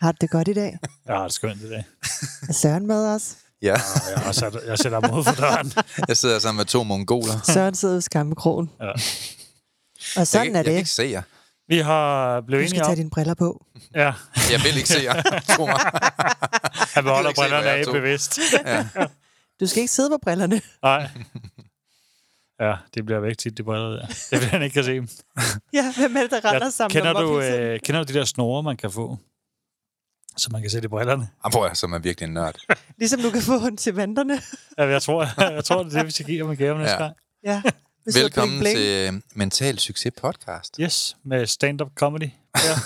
Har du det godt i dag? Jeg har det skønt i dag. Er Søren med os? Ja, Og jeg, har sat, jeg sætter mig ud for døren. jeg sidder sammen med to mongoler. Søren sidder i skammekrogen. Ja. Og sådan jeg, er Jeg kan det. ikke se jer. Vi har blevet Du skal enige tage om... dine briller på. Ja, Jeg vil ikke se jer. Tro mig. han beholder brillerne jeg af bevidst. Du skal ikke sidde på brillerne. Nej. Ja, det bliver væk tit, de briller der. Det vil han ikke kan se dem. Ja, hvem er det, der render Jeg, sammen? kender, om du, øh, kender du de der snore, man kan få? Så man kan sætte i brillerne? Han prøver jeg, som er virkelig en nørd. Ligesom du kan få den til venterne. Ja, jeg tror, jeg tror det er det, vi skal give ham en gave næste Ja. gang. Ja. Vi Velkommen bling, bling. til øh, Mental Succes podcast. Yes, med stand-up comedy.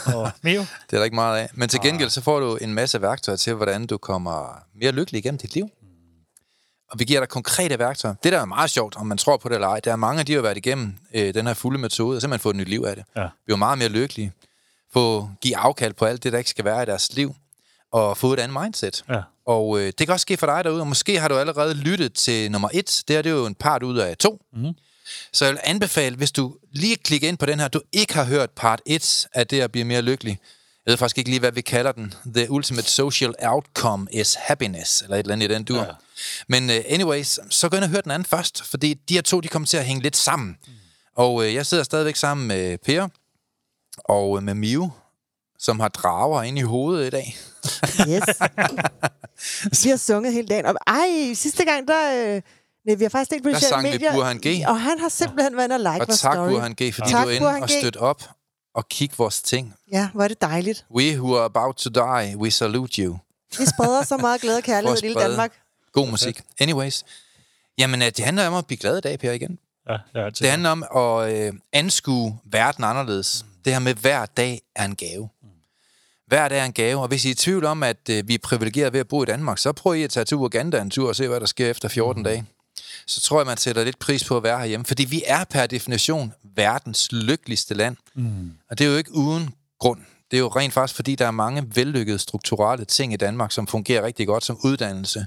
Ja, og Mio. Det er der ikke meget af. Men til gengæld så får du en masse værktøjer til, hvordan du kommer mere lykkelig igennem dit liv. Og vi giver dig konkrete værktøjer. Det, der er meget sjovt, om man tror på det eller ej, der er mange af de, der har været igennem øh, den her fulde metode, og simpelthen fået et nyt liv af det. Ja. Bliver meget mere lykkelige. Få give afkald på alt det, der ikke skal være i deres liv. Og få et andet mindset. Ja. Og øh, det kan også ske for dig derude, og måske har du allerede lyttet til nummer et. Det er det er jo en part ud af to. Mhm. Så jeg vil anbefale, hvis du lige klikker ind på den her, du ikke har hørt part 1 af det at blive mere lykkelig. Jeg ved faktisk ikke lige, hvad vi kalder den. The ultimate social outcome is happiness, eller et eller andet i den dur. Ja. Ja. Men uh, anyways, så gå ind og hør den anden først, fordi de her to, de kommer til at hænge lidt sammen. Mm. Og uh, jeg sidder stadigvæk sammen med Per og uh, med Mio, som har drager inde i hovedet i dag. Yes. Vi har sunget hele dagen. Og ej, sidste gang, der... Øh, nej, vi har faktisk ikke på Der sociale sang vi medier. Burhan G. Og han har simpelthen været inde og like Og vores tak, story. Burhan G, fordi Tak, du er inde og støtte op og kigge vores ting. Ja, hvor er det dejligt. We who are about to die, we salute you. Vi spreder så meget glæde og kærlighed i lille Danmark. God musik. Anyways. Jamen, øh, det handler om at blive glad i dag, Per, igen. Ja, det er altid. Det handler om at øh, anskue verden anderledes. Det her med, hver dag er en gave. Hver dag er en gave, og hvis I er i tvivl om, at øh, vi er privilegeret ved at bo i Danmark, så prøv I at tage til Uganda en tur og se, hvad der sker efter 14 mm. dage. Så tror jeg, man sætter lidt pris på at være herhjemme, fordi vi er per definition verdens lykkeligste land. Mm. Og det er jo ikke uden grund. Det er jo rent faktisk, fordi der er mange vellykkede strukturelle ting i Danmark, som fungerer rigtig godt, som uddannelse,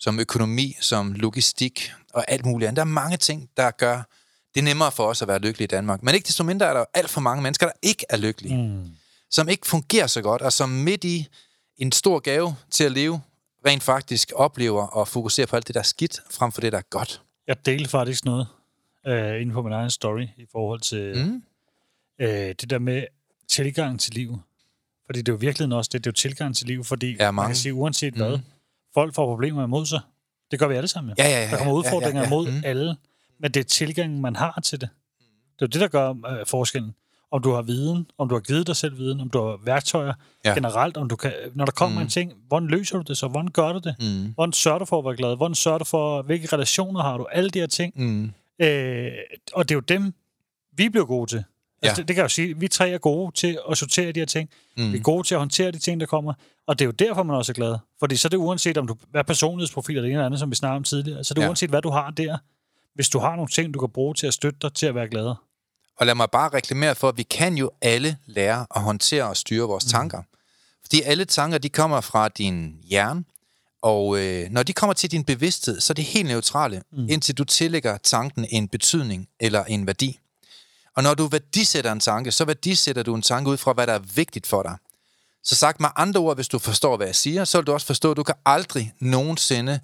som økonomi, som logistik og alt muligt andet. Der er mange ting, der gør det nemmere for os at være lykkelige i Danmark. Men ikke desto mindre er der alt for mange mennesker, der ikke er lykkelige, Mm. Som ikke fungerer så godt, og som midt i en stor gave til at leve, rent faktisk oplever og fokuserer på alt det, der er skidt, frem for det, der er godt. Jeg delte faktisk noget øh, inde på min egen story i forhold til Mm. øh, det der med tilgang til livet. Fordi det er jo virkelig også det, det er jo tilgang til livet, fordi Ja, man kan sige, uanset Mhm. hvad, folk får problemer imod sig. Det gør vi alle sammen. Ja, ja, ja, Der kommer ja, udfordringer ja, ja, ja. mod Mhm. alle, men det er tilgangen, man har til det. Det er jo det, der gør øh, forskellen. Om du har viden, om du har givet dig selv viden, om du har værktøjer Ja. generelt, om du kan, når der kommer mm. en ting, hvordan løser du det så? Hvordan gør du det? Mm. Hvordan sørger du for at være glad? Hvordan sørger du for, hvilke relationer har du? Alle de her ting. Mm. Øh, og det er jo dem, vi bliver gode til. Altså, Ja. det, det kan jeg jo sige, vi tre er gode til at sortere de her ting. Mm. Vi er gode til at håndtere de ting, der kommer. Og det er jo derfor, man også er glad. Fordi så er det uanset, om du hvad personlighedsprofil eller det ene eller andet, som vi snakkede om tidligere, så er det ja. uanset, hvad du har der. Hvis du har nogle ting, du kan bruge til at støtte dig til at være glad. Og lad mig bare reklamere for, at vi kan jo alle lære at håndtere og styre vores tanker. Fordi alle tanker, de kommer fra din hjerne, og øh, når de kommer til din bevidsthed, så er det helt neutrale, mm. indtil du tillægger tanken en betydning eller en værdi. Og når du værdisætter en tanke, så værdisætter du en tanke ud fra, hvad der er vigtigt for dig. Så sagt med andre ord, hvis du forstår, hvad jeg siger, så vil du også forstå, at du kan aldrig nogensinde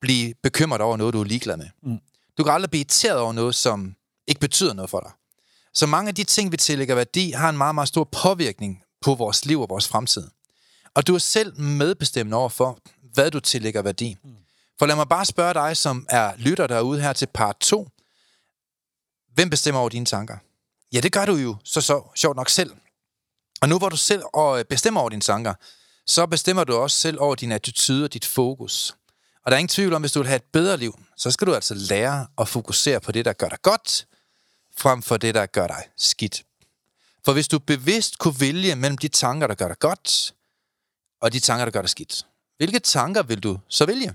blive bekymret over noget, du er ligeglad med. Mm. Du kan aldrig blive irriteret over noget, som ikke betyder noget for dig. Så mange af de ting, vi tillægger værdi, har en meget, meget stor påvirkning på vores liv og vores fremtid. Og du er selv medbestemmende over for, hvad du tillægger værdi. For lad mig bare spørge dig, som er lytter derude her til part 2. Hvem bestemmer over dine tanker? Ja, det gør du jo så, så sjovt nok selv. Og nu hvor du selv øh, bestemmer over dine tanker, så bestemmer du også selv over din attitude og dit fokus. Og der er ingen tvivl om, hvis du vil have et bedre liv, så skal du altså lære at fokusere på det, der gør dig godt, frem for det, der gør dig skidt. For hvis du bevidst kunne vælge mellem de tanker, der gør dig godt, og de tanker, der gør dig skidt, hvilke tanker vil du så vælge?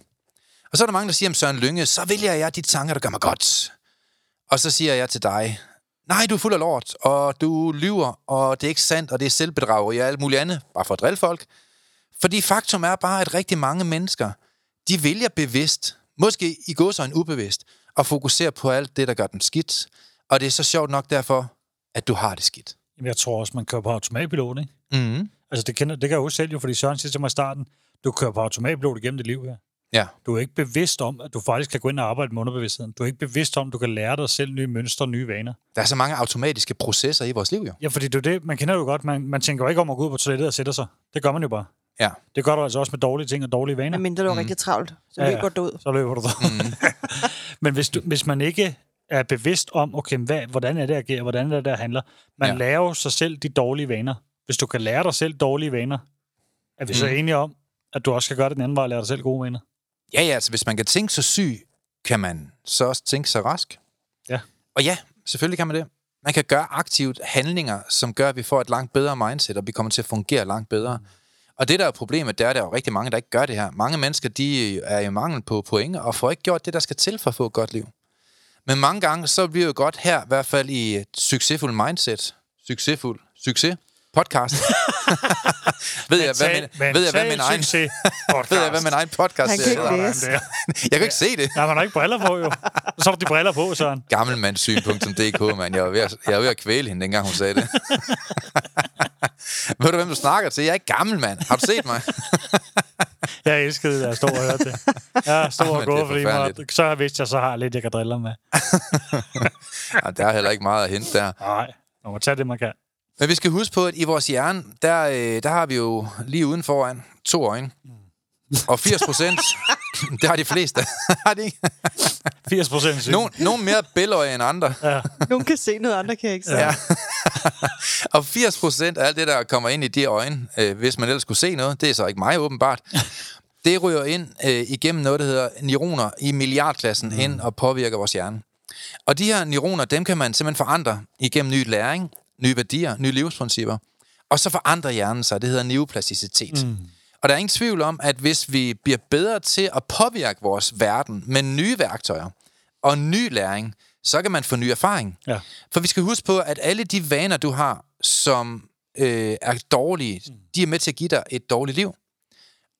Og så er der mange, der siger om Søren Lynge, så vælger jeg de tanker, der gør mig godt. Og så siger jeg til dig, nej, du er fuld af lort, og du lyver, og det er ikke sandt, og det er selvbedrag, og alt muligt andet, bare for at drille folk. Fordi faktum er bare, at rigtig mange mennesker, de vælger bevidst, måske i går så en ubevidst, at fokusere på alt det, der gør dem skidt. Og det er så sjovt nok derfor, at du har det skidt. Jamen, jeg tror også, man kører på automatpilot, ikke? Mm. Altså, det, kender, det kan jeg jo selv jo, fordi Søren siger til mig i starten, du kører på automatpilot igennem dit liv her. Ja. Du er ikke bevidst om, at du faktisk kan gå ind og arbejde med underbevidstheden. Du er ikke bevidst om, at du kan lære dig selv nye mønstre, nye vaner. Der er så mange automatiske processer i vores liv, jo. Ja, fordi det er det, man kender jo godt. Man, man tænker jo ikke om at gå ud på toilettet og sætte sig. Det gør man jo bare. Ja. Det gør du altså også med dårlige ting og dårlige vaner. Men mindre du er rigtig travlt, så Ja, ja. løber du ud. Så løber du der. Mm. Men hvis, du, hvis man ikke er bevidst om, okay, hvad, hvordan er det, jeg agerer, hvordan er det, der handler. Man Ja. lærer sig selv de dårlige vaner. Hvis du kan lære dig selv dårlige vaner, er vi mm. så enige om, at du også skal gøre det den anden vej og lære dig selv gode vaner. Ja, ja, altså hvis man kan tænke sig syg, kan man så også tænke sig rask. Ja. Og ja, selvfølgelig kan man det. Man kan gøre aktivt handlinger, som gør, at vi får et langt bedre mindset, og vi kommer til at fungere langt bedre. Og det, der er problemet, det er, at der er jo rigtig mange, der ikke gør det her. Mange mennesker, de er i mangel på point, og får ikke gjort det, der skal til for at få et godt liv. Men mange gange, så bliver det jo godt her, i hvert fald i et succesfuld mindset. Succesfuld. Succes. Podcast. ved, jeg, hvad min, ved jeg, hvad min egen, ved jeg, hvad min egen podcast Han kan ikke er? Jeg kan ikke se det. Ja, man har ikke briller på, jo. Så har du de briller på, Søren. Gammelmandssyn.dk, mand. Jeg var, ved at, jeg var ved at kvæle hende, dengang hun sagde det. ved du, hvem du snakker til? Jeg er ikke gammel, mand. Har du set mig? Jeg elskede det, jeg stod og hørte det. Jeg stod og gået, fordi mig, så har jeg vidst, at jeg så har lidt, jeg kan drille med. Ja, der er heller ikke meget at hente der. Nej, man må tage det, man kan. Men vi skal huske på, at i vores hjerne, der, øh, der har vi jo lige uden foran to øjne. Og 80 procent, det har de fleste. har de ikke? 80 procent syg. Nogen, nogen mere bæløje end andre. Ja. Nogen kan se noget, andre kan ikke se. Ja. og 80 procent af alt det, der kommer ind i de øjne, øh, hvis man ellers skulle se noget, det er så ikke mig åbenbart, det ryger ind øh, igennem noget, der hedder neuroner i milliardklassen mm. ind og påvirker vores hjerne. Og de her neuroner, dem kan man simpelthen forandre igennem ny læring, nye værdier, nye livsprincipper. Og så forandrer hjernen sig. Det hedder neuroplasticitet. Mm. Og der er ingen tvivl om, at hvis vi bliver bedre til at påvirke vores verden med nye værktøjer og ny læring, så kan man få ny erfaring. Ja. For vi skal huske på, at alle de vaner, du har, som øh, er dårlige, de er med til at give dig et dårligt liv.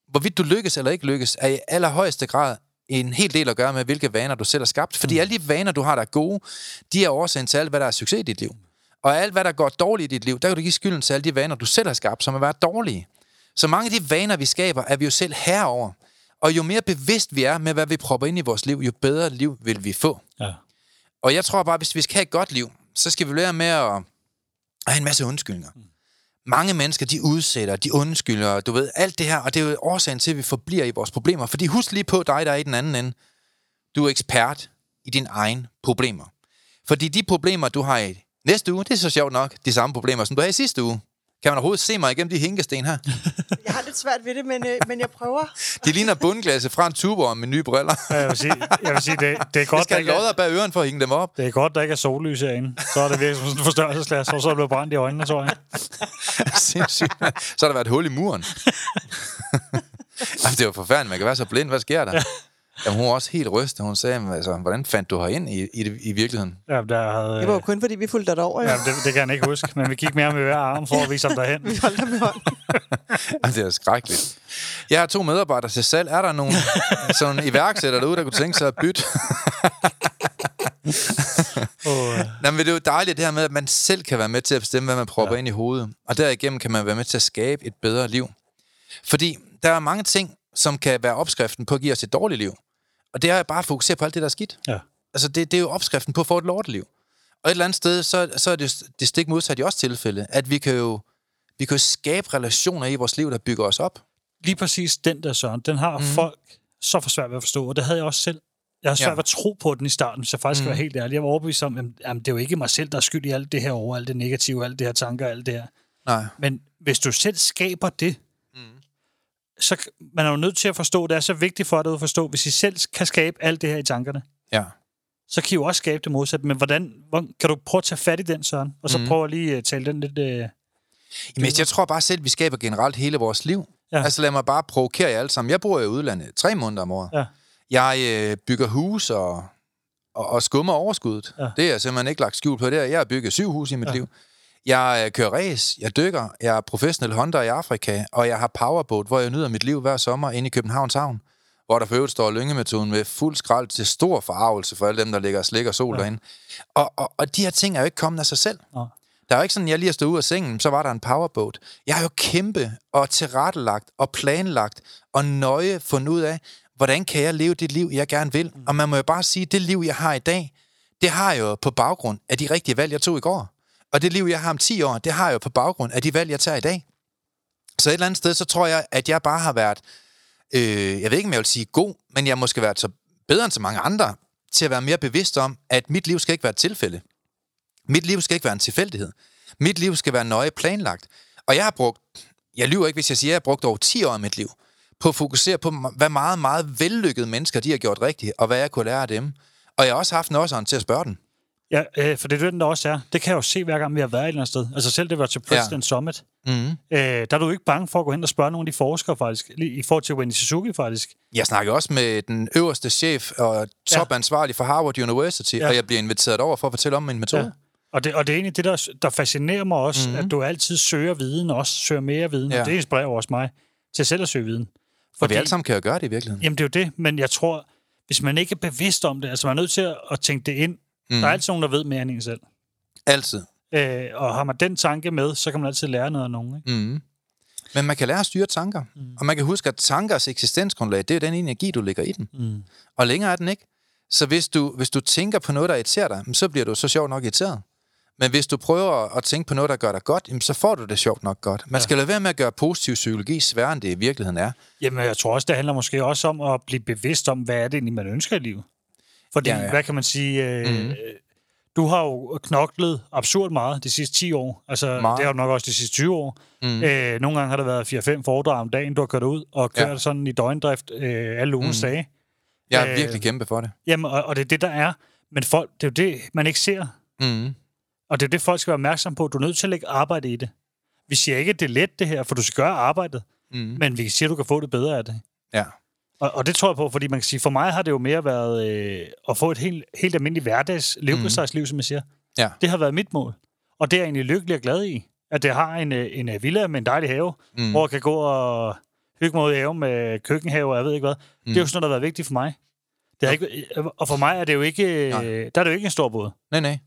Hvorvidt du lykkes eller ikke lykkes, er i allerhøjeste grad en hel del at gøre med, hvilke vaner du selv har skabt. Fordi alle de vaner, du har, der er gode, de er årsagen til alt, hvad der er succes i dit liv. Og alt, hvad der går dårligt i dit liv, der kan du give skylden til alle de vaner, du selv har skabt, som har været dårlige. Så mange af de vaner, vi skaber, er vi jo selv herover. Og jo mere bevidst vi er med, hvad vi propper ind i vores liv, jo bedre liv vil vi få. Ja. Og jeg tror bare, hvis vi skal have et godt liv, så skal vi lære med at, have en masse undskyldninger. Mange mennesker, de udsætter, de undskylder, du ved, alt det her, og det er jo årsagen til, at vi forbliver i vores problemer. Fordi husk lige på dig, der er i den anden ende. Du er ekspert i dine egne problemer. Fordi de problemer, du har i næste uge, det er så sjovt nok de samme problemer, som du havde i sidste uge. Kan man overhovedet se mig igennem de hinkesten her? Jeg har lidt svært ved det, men, øh, men jeg prøver. De ligner bundglasse fra en tuborg med nye briller. Ja, Jeg vil sige, jeg vil sige det, det, er Jeg godt, der skal have ikke er, bag øren for at hænge dem op. det er godt, der ikke er sollys herinde. Så er det virkelig som sådan en forstørrelsesglas, og så er det blevet brændt i øjnene, tror jeg. Sindssygt. Så har der været et hul i muren. Jamen, det var forfærdeligt, man kan være så blind. Hvad sker der? Jamen, hun var også helt rystet. Hun sagde, "Men altså, hvordan fandt du herind i, i, i virkeligheden? Ja, der havde, Det var jo kun, fordi vi fulgte dig over. ja, det, det, kan jeg ikke huske, men vi gik mere med hver arm for at vise ham derhen. Vi holdt ham i hånden. Jamen, det er skrækkeligt. Jeg har to medarbejdere til salg. Er der nogen sådan iværksætter derude, der kunne tænke sig at bytte? Og, øh, Nå, men det er jo dejligt det her med, at man selv kan være med til at bestemme, hvad man propper ja. ind i hovedet. Og derigennem kan man være med til at skabe et bedre liv. Fordi der er mange ting, som kan være opskriften på at give os et dårligt liv. Og det er bare at fokusere på alt det, der er skidt. ja. Altså, det, det er jo opskriften på at få et lorteliv. Og et eller andet sted, så, så er det, det stik modsat i også tilfælde, at vi kan jo vi kan jo skabe relationer i vores liv, der bygger os op. lige præcis den der, Søren, den har mm. folk så for svært ved at forstå, og det havde jeg også selv. Jeg har svært Ja. ved at tro på den i starten, hvis jeg faktisk skal Mm. være helt ærlig. Jeg var overbevist om, at jamen, det er jo ikke mig selv, der er skyld i alt det her over, alt det negative, alt det her tanker, alt det her. Nej. Men hvis du selv skaber det. Så man er jo nødt til at forstå, det er så vigtigt for dig at forstå, hvis I selv kan skabe alt det her i tankerne, Ja. så kan I jo også skabe det modsatte. Men hvordan, hvordan kan du prøve at tage fat i den, Søren? Og så mm. prøve at lige uh, tale den lidt... Uh, Men jeg tror bare selv, vi skaber generelt hele vores liv. Ja. Altså lad mig bare provokere jer alle sammen. Jeg bor i udlandet tre måneder om året. Ja. Jeg øh, bygger hus og, og, og skummer overskuddet. Ja. Det er jeg simpelthen ikke lagt skjul på. Det er, jeg har bygget syv hus i mit ja. liv. Jeg øh, kører race, jeg dykker, jeg er professionel hunter i Afrika, og jeg har powerboat, hvor jeg nyder mit liv hver sommer inde i Københavns Havn, hvor der for øvrigt står lyngemetoden med fuld skrald til stor forarvelse for alle dem, der ligger og slikker sol Ja. ja. derinde. Og, og, og de her ting er jo ikke kommet af sig selv. Nå. Der er jo ikke sådan, jeg lige stået ud af sengen, så var der en powerboat. Jeg har jo kæmpe og tilrettelagt og planlagt og nøje fundet ud af, hvordan kan jeg leve det liv, jeg gerne vil. Og man må jo bare sige, at det liv, jeg har i dag, det har jeg jo på baggrund af de rigtige valg, jeg tog i går. Og det liv, jeg har om 10 år, det har jeg jo på baggrund af de valg, jeg tager i dag. Så et eller andet sted, så tror jeg, at jeg bare har været, øh, jeg ved ikke, om jeg vil sige god, men jeg har måske været så bedre end så mange andre, til at være mere bevidst om, at mit liv skal ikke være et tilfælde. Mit liv skal ikke være en tilfældighed. Mit liv skal være nøje planlagt. Og jeg har brugt, jeg lyver ikke, hvis jeg siger, at jeg har brugt over 10 år af mit liv, på at fokusere på, hvad meget, meget vellykkede mennesker de har gjort rigtigt, og hvad jeg kunne lære af dem. Og jeg har også haft en til at spørge dem ja, øh, for det er den, der også er. Det kan jeg jo se, hver gang vi har været et eller andet sted. Altså selv det var til President ja. Summit. Mm. Øh, der er du ikke bange for at gå hen og spørge nogle af de forskere, faktisk. I forhold til Wendy Suzuki, faktisk. Jeg snakker også med den øverste chef og topansvarlig for Harvard University, Ja. og jeg bliver inviteret over for at fortælle om min metode. Ja. Og det, og det er egentlig det, der, der fascinerer mig også, mm-hmm. at du altid søger viden, og også søger mere viden. Ja. Og det inspirerer også mig til selv at søge viden. For vi alle sammen kan jo gøre det i virkeligheden. Jamen, det er jo det, men jeg tror, hvis man ikke er bevidst om det, altså man er nødt til at, at tænke det ind. Mm. Der er altid nogen, der ved mere end en selv. Altid. Øh, og har man den tanke med, så kan man altid lære noget af nogen. Ikke? Mm. Men man kan lære at styre tanker. Mm. Og man kan huske, at tankers eksistensgrundlag, det er den energi, du lægger i den. Mm. Og længere er den ikke. Så hvis du, hvis du tænker på noget, der irriterer dig, så bliver du så sjovt nok irriteret. Men hvis du prøver at tænke på noget, der gør dig godt, jamen, så får du det sjovt nok godt. Man skal lade være med at gøre positiv psykologi sværere, end det i virkeligheden er. Jamen, jeg tror også, det handler måske også om at blive bevidst om, hvad er det egentlig, man ønsker i livet. Fordi, ja, Ja, hvad kan man sige... Øh, mm. Du har jo knoklet absurd meget de sidste 10 år. Altså, Meget. det har du nok også de sidste 20 år. Mm. Øh, nogle gange har der været 4-5 foredrag om dagen, du har kørt ud og kørt ja. Sådan i døgndrift øh, alle ugens mm. dage. Jeg er Øh, virkelig kæmpe for det. Jamen, og, og det er det, der er. Men folk, det er jo det, man ikke ser. Mm. Og det er det, folk skal være opmærksom på. Du er nødt til at lægge arbejde i det. Vi siger ikke, at det er let, det her, for du skal gøre arbejdet. Mm. Men vi siger, at du kan få det bedre af det. Ja. Og, og det tror jeg på, fordi man kan sige, for mig har det jo mere været øh, at få et helt, helt almindeligt hverdags levestejsliv, som jeg siger. Ja. Det har været mit mål. Og det er jeg egentlig lykkelig og glad i. At det har en, øh, en øh, villa med en dejlig have, mm. hvor jeg kan gå og hygge mig ud i haven med køkkenhave og jeg ved ikke hvad. Mm. Det er jo sådan noget, der har været vigtigt for mig. Det har ikke, og for mig er det jo ikke, Nej. øh, der er det jo ikke en stor båd. Nej, nej.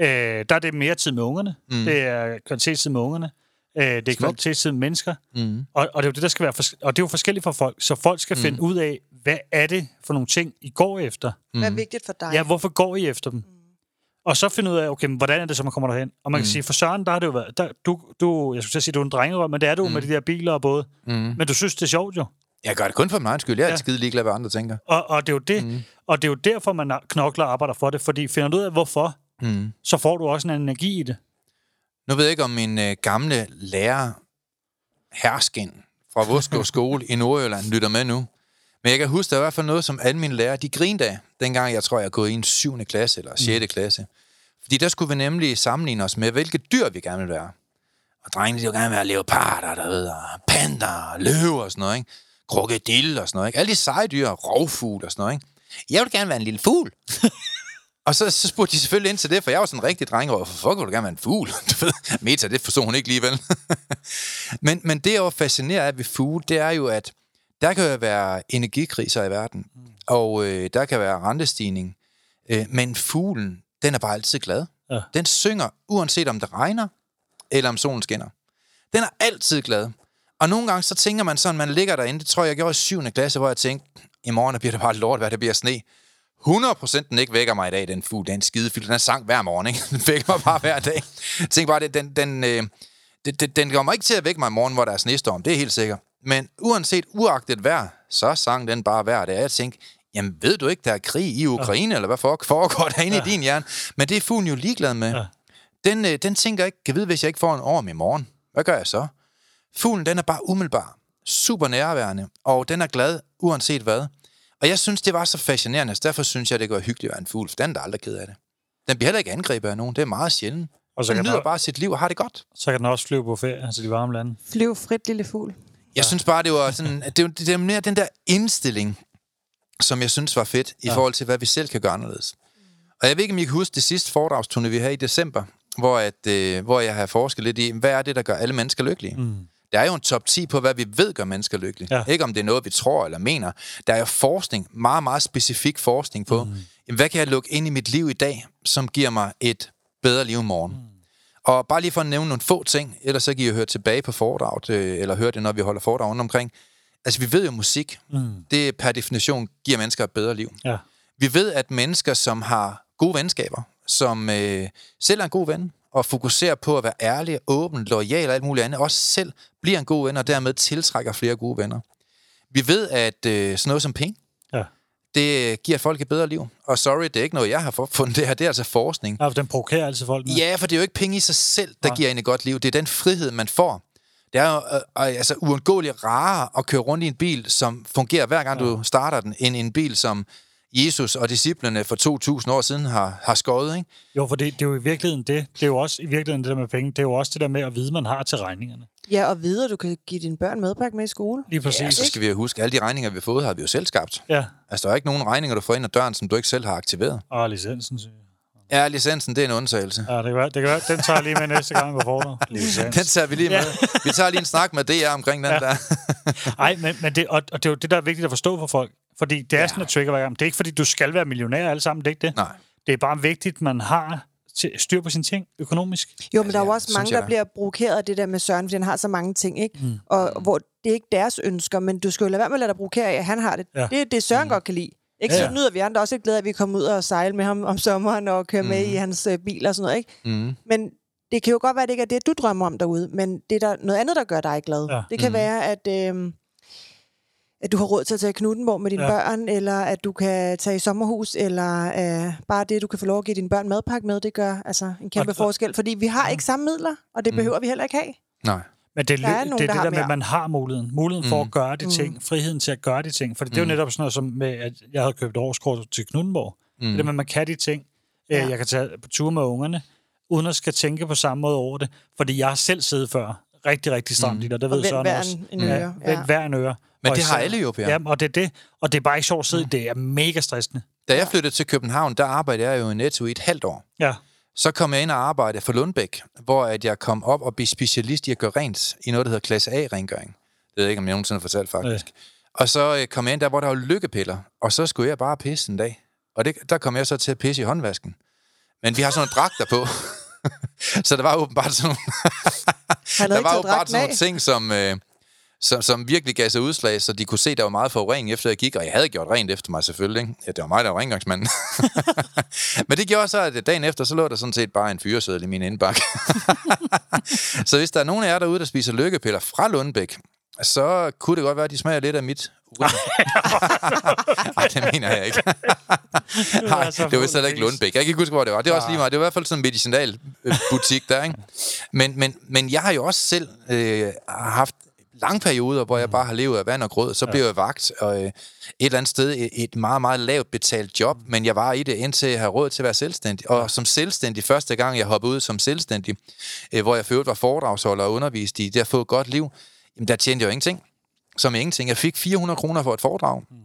Øh, der er det mere tid med ungerne. Mm. Det er kvalitetstid med ungerne. Øh, det er med mennesker. Mm. Og, og det er jo det, der skal være fors- og det er jo forskelligt for folk. Så folk skal mm. finde ud af, hvad er det for nogle ting, I går efter? Hvad er vigtigt for dig? Ja, hvorfor går I efter dem? Og så finde ud af, okay, men hvordan er det så, man kommer derhen? Og man kan sige, for Søren, der har det jo været... Der, du, du, jeg skulle sige, du er en drengerøv, men det er du mm. med de der biler og både. Mm. Men du synes, det er sjovt jo. Jeg gør det kun for min egen skyld. Jeg er ja. skide ligeglad, hvad andre tænker. Og, og, det er jo det, mm. og det er jo derfor, man knokler og arbejder for det. Fordi finder du ud af, hvorfor, Mm. så får du også en energi i det. Nu ved jeg ikke, om min øh, gamle lærer, Herskin, fra Voskov skole i Nordjylland, lytter med nu. Men jeg kan huske, der var i hvert fald noget, som alle mine lærere, de grinede af, dengang jeg tror, jeg gik i en 7. klasse eller 6. Mm. klasse. Fordi der skulle vi nemlig sammenligne os med, hvilke dyr vi gerne vil være. Og drengene, de ville gerne være leoparder, der ved, og panter, og løver og sådan noget, ikke? Krokodil og sådan noget, ikke? Alle de seje dyr, rovfugl og sådan noget, ikke? Jeg vil gerne være en lille fugl. Og så, så spurgte de selvfølgelig ind til det, for jeg var sådan en rigtig dreng, og hvorfor vil du gerne være en fugl? Meta, det forstod hun ikke lige vel. men, men det, jeg var fascineret af ved fugle, det er jo, at der kan jo være energikriser i verden, og øh, der kan være rentestigning, øh, men fuglen, den er bare altid glad. Ja. Den synger, uanset om det regner, eller om solen skinner. Den er altid glad. Og nogle gange, så tænker man sådan, man ligger derinde, det tror jeg, jeg gjorde i 7. klasse, hvor jeg tænkte, i morgen bliver det bare lort, hvad det bliver sne. 100% den ikke vækker mig i dag, den fugl, den skide fugl. Den er sang hver morgen, ikke? Den vækker mig bare hver dag. Jeg tænker bare, den, den, den, øh, den, den, den kommer ikke til at vække mig i morgen, hvor der er snestorm. Det er helt sikkert. Men uanset uagtet vejr, så sang den bare hver dag. Jeg tænkte, jamen ved du ikke, der er krig i Ukraine, ja. eller hvad foregår der inde ja. i din hjerne? Men det er fuglen jo ligeglad med. Ja. Den, øh, den tænker ikke, kan vide, hvis jeg ikke får en orm i morgen, hvad gør jeg så? Fuglen, den er bare umiddelbar, super nærværende, og den er glad, uanset hvad. Og jeg synes, det var så fascinerende, så derfor synes jeg, det går hyggeligt at være en fugl, for den er der aldrig ked af det. Den bliver heller ikke angrebet af nogen, det er meget sjældent. Og så den nyder den, bare sit liv og har det godt. Så kan den også flyve på ferie til de varme lande. Flyv frit, lille fugl. Jeg synes bare, det var sådan, det, var, det er mere den der indstilling, som jeg synes var fedt, i ja. forhold til, hvad vi selv kan gøre anderledes. Og jeg ved ikke, om I kan huske det sidste foredragstunde, vi havde i december, hvor, at, øh, hvor jeg har forsket lidt i, hvad er det, der gør alle mennesker lykkelige? Mm. Der er jo en top 10 på, hvad vi ved gør mennesker lykkelige. Ja. Ikke om det er noget, vi tror eller mener. Der er jo forskning, meget, meget specifik forskning på, mm. jamen, hvad kan jeg lukke ind i mit liv i dag, som giver mig et bedre liv i morgen? Mm. Og bare lige for at nævne nogle få ting, ellers så kan I jo høre tilbage på foredraget, øh, eller høre det, når vi holder foredrag rundt omkring. Altså, vi ved jo, musik, mm. det per definition giver mennesker et bedre liv. Ja. Vi ved, at mennesker, som har gode venskaber, som øh, selv er en god ven, og fokuserer på at være ærlig, åben, lojal og alt muligt andet, også selv bliver en god ven, og dermed tiltrækker flere gode venner. Vi ved, at øh, sådan noget som penge, ja. det giver folk et bedre liv. Og sorry, det er ikke noget, jeg har fundet det her, det er altså forskning. Ja, for den provokerer altså folk med. Ja, for det er jo ikke penge i sig selv, der ja. giver en et godt liv. Det er den frihed, man får. Det er jo øh, øh, altså uundgåeligt rarere at køre rundt i en bil, som fungerer hver gang ja. du starter den, end en bil, som Jesus og disciplene for 2.000 år siden har, har skåret, ikke? Jo, for det, det er jo i virkeligheden det. Det er jo også i virkeligheden det der med penge. Det er jo også det der med at vide, man har til regningerne. Ja, og vide, at du kan give dine børn medbragt med i skole. Lige præcis. Ja, så skal vi jo huske, at alle de regninger, vi har fået, har vi jo selv skabt. Ja. Altså, der er ikke nogen regninger, du får ind ad døren, som du ikke selv har aktiveret. Og licensen, siger Ja, licensen, det er en undtagelse. Ja, det kan være. Det kan være. Den tager lige med næste gang, vi får Den tager vi lige med. Ja. Vi tager lige en snak med DR omkring den ja. der. Nej, men, men det, og, og det er jo det, der er vigtigt at forstå for folk. Fordi det er ja. sådan et trigger hver gang. Det er ikke, fordi du skal være millionær alle sammen, det er ikke det. Nej. Det er bare vigtigt, at man har styr på sine ting økonomisk. Jo, men der er jo også mange, der bliver provokeret af det der med Søren, fordi han har så mange ting, ikke? Mm. Og hvor det er ikke deres ønsker, men du skal jo lade være med at lade dig provokere af, at han har det. Ja. Det er det, Søren mm. godt kan lide. Ikke ja, ja. så nyder vi andre også ikke glæde, at vi kommer ud og sejle med ham om sommeren og køre mm. med i hans øh, bil og sådan noget, ikke? Mm. Men det kan jo godt være, at det ikke er det, du drømmer om derude, men det er der noget andet, der gør dig glad. Ja. Det kan mm. være, at... Øh, at du har råd til at tage Knuttenborg med dine ja. børn, eller at du kan tage i sommerhus, eller uh, bare det, du kan få lov at give dine børn madpakke med, det gør altså en kæmpe og, forskel. Fordi vi har ja. ikke samme midler, og det mm. behøver vi heller ikke have. Nej. Men det, er, nogen, det er det der med, at man har muligheden. Muligheden mm. for at mm. gøre de mm. ting. Friheden til at gøre de ting. For det er jo mm. netop sådan noget som med, at jeg havde købt årskort til Knuttenborg. Mm. Det der med, at man kan de ting. Ja. Jeg kan tage på tur med ungerne, uden at skal tænke på samme måde over det. Fordi jeg har selv siddet før rigtig, rigtig stramt mm. i det, og det ved Søren også. En øre. Ja, hver en øre. Men det har alle jo, Per. Ja, og det er det. Og det er bare ikke sjovt at sidde. Mm. Det er mega stressende. Da jeg flyttede til København, der arbejdede jeg jo i Netto i et halvt år. Ja. Så kom jeg ind og arbejdede for Lundbæk, hvor at jeg kom op og blev specialist i at gøre rent i noget, der hedder klasse A-rengøring. Det ved jeg ikke, om jeg nogensinde har fortalt, faktisk. Ja. Og så øh, kom jeg ind der, hvor der var lykkepiller, og så skulle jeg bare pisse en dag. Og det, der kom jeg så til at pisse i håndvasken. Men vi har sådan nogle dragter på. så der var åbenbart sådan nogle, der var åbenbart sådan nogle ting, som, øh, som, som virkelig gav sig udslag, så de kunne se, at der var meget forurening efter jeg gik, og jeg havde gjort rent efter mig selvfølgelig. Ikke? Ja, det var mig, der var rengøringsmanden. Men det gjorde så, at dagen efter, så lå der sådan set bare en fyreseddel i min indbakke. så hvis der er nogen af jer derude, der spiser lykkepiller fra Lundbæk, så kunne det godt være, at de smager lidt af mit urin. Nej, det mener jeg ikke. Nej, det var slet ikke Lundbæk. Jeg kan ikke huske, hvor det var. Det var også lige meget. Det var i hvert fald sådan en medicinal butik der, ikke? Men, men, men jeg har jo også selv øh, haft lange perioder, hvor jeg bare har levet af vand og grød. Så ja. blev jeg vagt og, øh, et eller andet sted et meget, meget lavt betalt job, men jeg var i det indtil jeg havde råd til at være selvstændig. Og som selvstændig, første gang jeg hoppede ud som selvstændig, øh, hvor jeg ført var foredragsholder og undervist i det at få et godt liv, jamen der tjente jeg jo ingenting. Som ingenting. Jeg fik 400 kroner for et foredrag. Mm.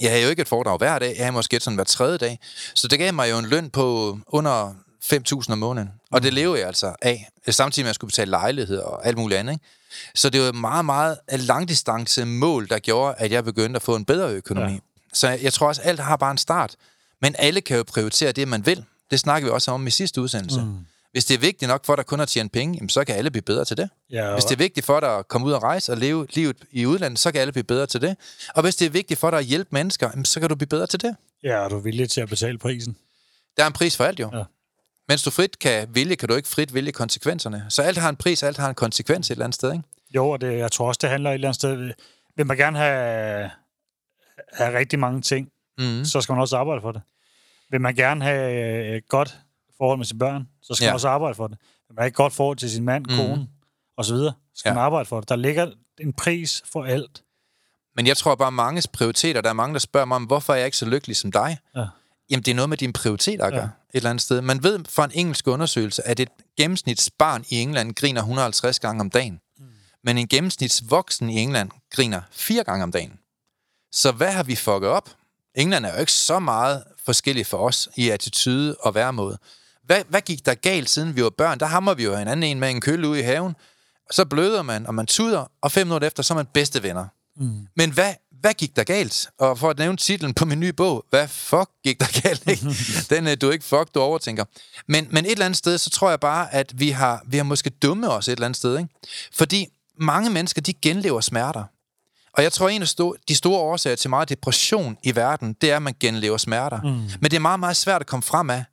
Jeg havde jo ikke et foredrag hver dag, jeg havde måske sådan hver tredje dag. Så det gav mig jo en løn på under 5.000 om måneden. Og det mm. levede jeg altså af, samtidig med at jeg skulle betale lejlighed og alt muligt andet. Ikke? Så det var meget, meget langdistance mål, der gjorde, at jeg begyndte at få en bedre økonomi. Ja. Så jeg tror også, at alt har bare en start. Men alle kan jo prioritere det, man vil. Det snakker vi også om i sidste udsendelse. Mm. Hvis det er vigtigt nok for dig kun at tjene penge, jamen, så kan alle blive bedre til det. Ja, hvis det er vigtigt for dig at komme ud og rejse og leve livet i udlandet, så kan alle blive bedre til det. Og hvis det er vigtigt for dig at hjælpe mennesker, jamen, så kan du blive bedre til det. Ja, og du er villig til at betale prisen. Der er en pris for alt jo. Ja. Mens du frit kan vælge, kan du ikke frit vælge konsekvenserne. Så alt har en pris, alt har en konsekvens et eller andet sted. Ikke? Jo, og det, jeg tror også, det handler et eller andet sted... Vil man gerne have, have rigtig mange ting, mm. så skal man også arbejde for det. Vil man gerne have et godt forhold med sine børn, så skal ja. man også arbejde for det. Vil man have et godt forhold til sin mand, mm. kone og så skal ja. man arbejde for det. Der ligger en pris for alt. Men jeg tror bare, mange prioriteter, der er mange, der spørger mig om, hvorfor er jeg ikke så lykkelig som dig? Ja. Jamen, det er noget med dine prioriteter at gøre, ja. Et eller andet sted. Man ved fra en engelsk undersøgelse, at et gennemsnitsbarn i England griner 150 gange om dagen. Mm. Men en gennemsnitsvoksen i England griner fire gange om dagen. Så hvad har vi fucket op? England er jo ikke så meget forskellig for os i attitude og væremåde. Hvad, hvad gik der galt, siden vi var børn? Der hammer vi jo en anden en med en kølle ude i haven. Så bløder man, og man tuder, og fem minutter efter, så er man bedste venner. Mm. Men hvad, hvad gik der galt? Og for at nævne titlen på min nye bog, hvad fuck gik der galt? Ikke? Den øh, du ikke fuck, du overtænker. Men, men et eller andet sted, så tror jeg bare, at vi har, vi har måske dumme os et eller andet sted. Ikke? Fordi mange mennesker, de genlever smerter. Og jeg tror, en af de store årsager til meget depression i verden, det er, at man genlever smerter. Mm. Men det er meget, meget svært at komme frem af,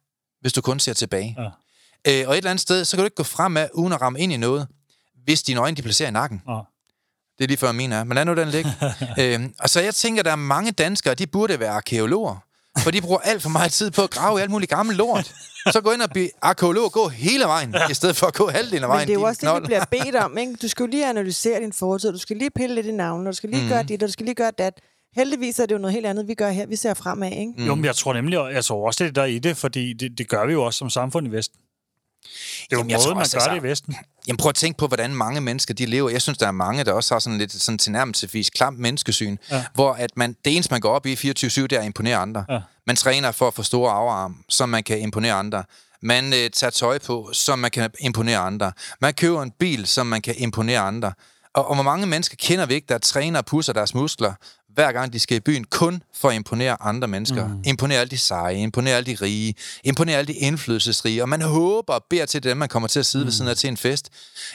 hvis du kun ser tilbage. Ja. Øh, og et eller andet sted, så kan du ikke gå frem af, uden at ramme ind i noget, hvis dine øjne de placerer i nakken. Ja. Det er lige før min er. Men lad nu den ligge. øhm, og så jeg tænker, der er mange danskere, de burde være arkeologer. For de bruger alt for meget tid på at grave i alt muligt gammel lort. Så gå ind og blive arkeolog og gå hele vejen, ja. i stedet for at gå halvdelen af vejen. Men det er jo også knold. det, du bliver bedt om. Ikke? Du skal jo lige analysere din fortid, du skal lige pille lidt i navnet, du skal lige mm. gøre dit, og du skal lige gøre dat. Heldigvis er det jo noget helt andet, vi gør her. Vi ser fremad, ikke? Mm. Jo, men jeg tror nemlig, jeg tror også, det der i det, fordi det, det gør vi jo også som samfund i Vesten. Det er jo Jamen, måde, man også, gør altså, det i Vesten. Jamen prøv at tænke på, hvordan mange mennesker de lever. Jeg synes, der er mange, der også har sådan lidt sådan tilnærmelsesvis klamt menneskesyn, ja. hvor at man, det eneste, man går op i 24-7, det er at imponere andre. Ja. Man træner for at få store afarm, så man kan imponere andre. Man øh, tager tøj på, så man kan imponere andre. Man køber en bil, så man kan imponere andre. Og, og hvor mange mennesker kender vi ikke, der træner og pusser deres muskler, hver gang de skal i byen, kun for at imponere andre mennesker. Mm. Imponere alle de seje, imponere alle de rige, imponere alle de indflydelsesrige, og man håber og beder til dem, man kommer til at sidde mm. ved siden af til en fest.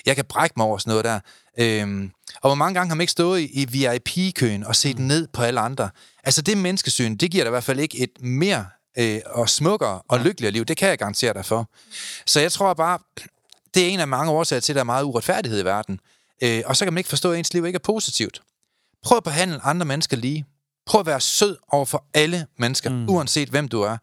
Jeg kan brække mig over sådan noget der. Øhm, og hvor mange gange har man ikke stået i, i VIP-køen og set mm. ned på alle andre? Altså det menneskesyn, det giver da i hvert fald ikke et mere øh, og smukkere og lykkeligere liv. Det kan jeg garantere dig for. Så jeg tror bare, det er en af mange årsager til, at der er meget uretfærdighed i verden. Øh, og så kan man ikke forstå, at ens liv ikke er positivt. Prøv at behandle andre mennesker lige. Prøv at være sød over for alle mennesker, mm. uanset hvem du er.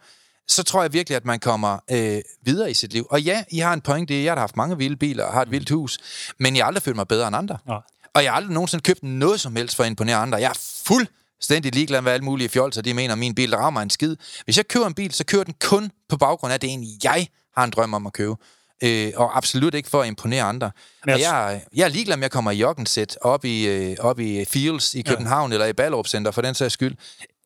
Så tror jeg virkelig, at man kommer øh, videre i sit liv. Og ja, I har en pointe. Jeg har haft mange vilde biler og har et mm. vildt hus, men jeg har aldrig følt mig bedre end andre. Ja. Og jeg har aldrig nogensinde købt noget som helst for at imponere andre. Jeg er fuldstændig ligeglad med alle mulige fjolser, de mener, at min bil rammer en skid. Hvis jeg køber en bil, så kører den kun på baggrund af, det en, jeg har en drøm om at købe øh, og absolut ikke for at imponere andre. Men jeg, jeg, jeg er ligeglad med, at jeg kommer i joggensæt op i, øh, op i Fields i København, ja. eller i Ballerup Center for den sags skyld,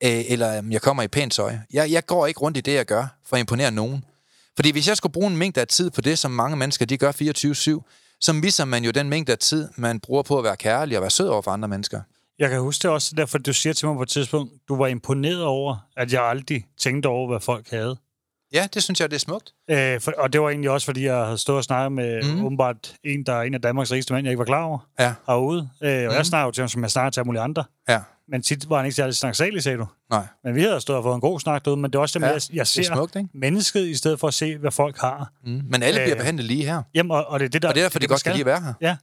øh, eller jeg kommer i pænt tøj. Jeg, jeg går ikke rundt i det, jeg gør, for at imponere nogen. Fordi hvis jeg skulle bruge en mængde af tid på det, som mange mennesker de gør 24-7, så misser man jo den mængde af tid, man bruger på at være kærlig og være sød over for andre mennesker. Jeg kan huske det også, derfor du siger til mig på et tidspunkt, du var imponeret over, at jeg aldrig tænkte over, hvad folk havde. Ja, det synes jeg, det er smukt. Øh, for, og det var egentlig også, fordi jeg havde stået og snakket med mm. åbenbart en, der er en af Danmarks rigeste mænd, jeg ikke var klar over, ja. herude. Øh, og mm. jeg snakker jo til ham, som jeg snakker til alle andre. Ja. Men tit var han ikke særlig snaksalig, sagde du. Nej. Men vi havde stået og fået en god snak derude, men det er også det, ja, jeg, jeg ser smukt, ikke? mennesket, i stedet for at se, hvad folk har. Mm. Men alle bliver øh, behandlet lige her. Jamen, og, og det er det, der... Og det er derfor, det, de godt lide at være her. Ja,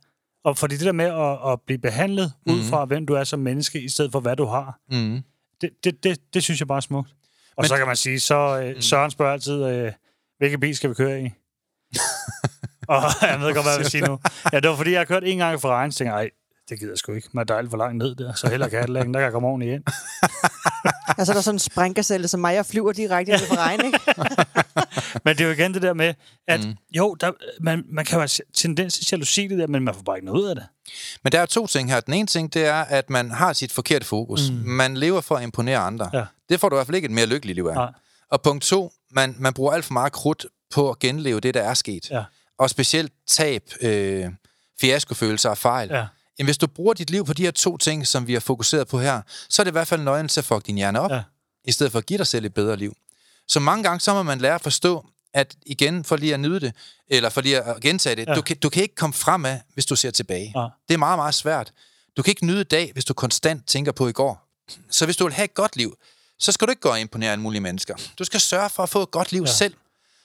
og fordi det der med at, at blive behandlet mm. ud fra, hvem du er som menneske, i stedet for, hvad du har, mm. det, det, det, det synes jeg bare er smukt. Og men, så kan man sige, så øh, mm. Søren spørger altid... Øh, Hvilken bil skal vi køre i? og jeg ved godt, hvad jeg vil sige nu. Ja, det var fordi, jeg har kørt en gang for regn, så tænkte jeg, det gider jeg sgu ikke. Man er dejligt for langt ned der, så heller Cadillac, der kan jeg komme ordentligt ind. altså, der er sådan en sprængkaselle som mig, jeg flyver direkte ind for regn, ikke? men det er jo igen det der med, at mm. jo, der, man, man kan jo have tendens til jalousi det der, men man får bare ikke noget ud af det. Men der er to ting her. Den ene ting, det er, at man har sit forkerte fokus. Mm. Man lever for at imponere andre. Ja. Det får du i hvert fald ikke et mere lykkeligt liv af. Ja. Og punkt to, man, man bruger alt for meget krudt på at genleve det, der er sket. Ja. Og specielt tab, øh, fiaskofølelser og fejl. Ja. Jamen, hvis du bruger dit liv på de her to ting, som vi har fokuseret på her, så er det i hvert fald nøglen til at fuck din hjerne op, ja. i stedet for at give dig selv et bedre liv. Så mange gange, så må man lære at forstå, at igen, for lige at nyde det, eller for lige at gentage det, ja. du, kan, du kan ikke komme fremad, hvis du ser tilbage. Ja. Det er meget, meget svært. Du kan ikke nyde dag, hvis du konstant tænker på i går. Så hvis du vil have et godt liv, så skal du ikke gå og imponere alle mulige mennesker. Du skal sørge for at få et godt liv ja. selv.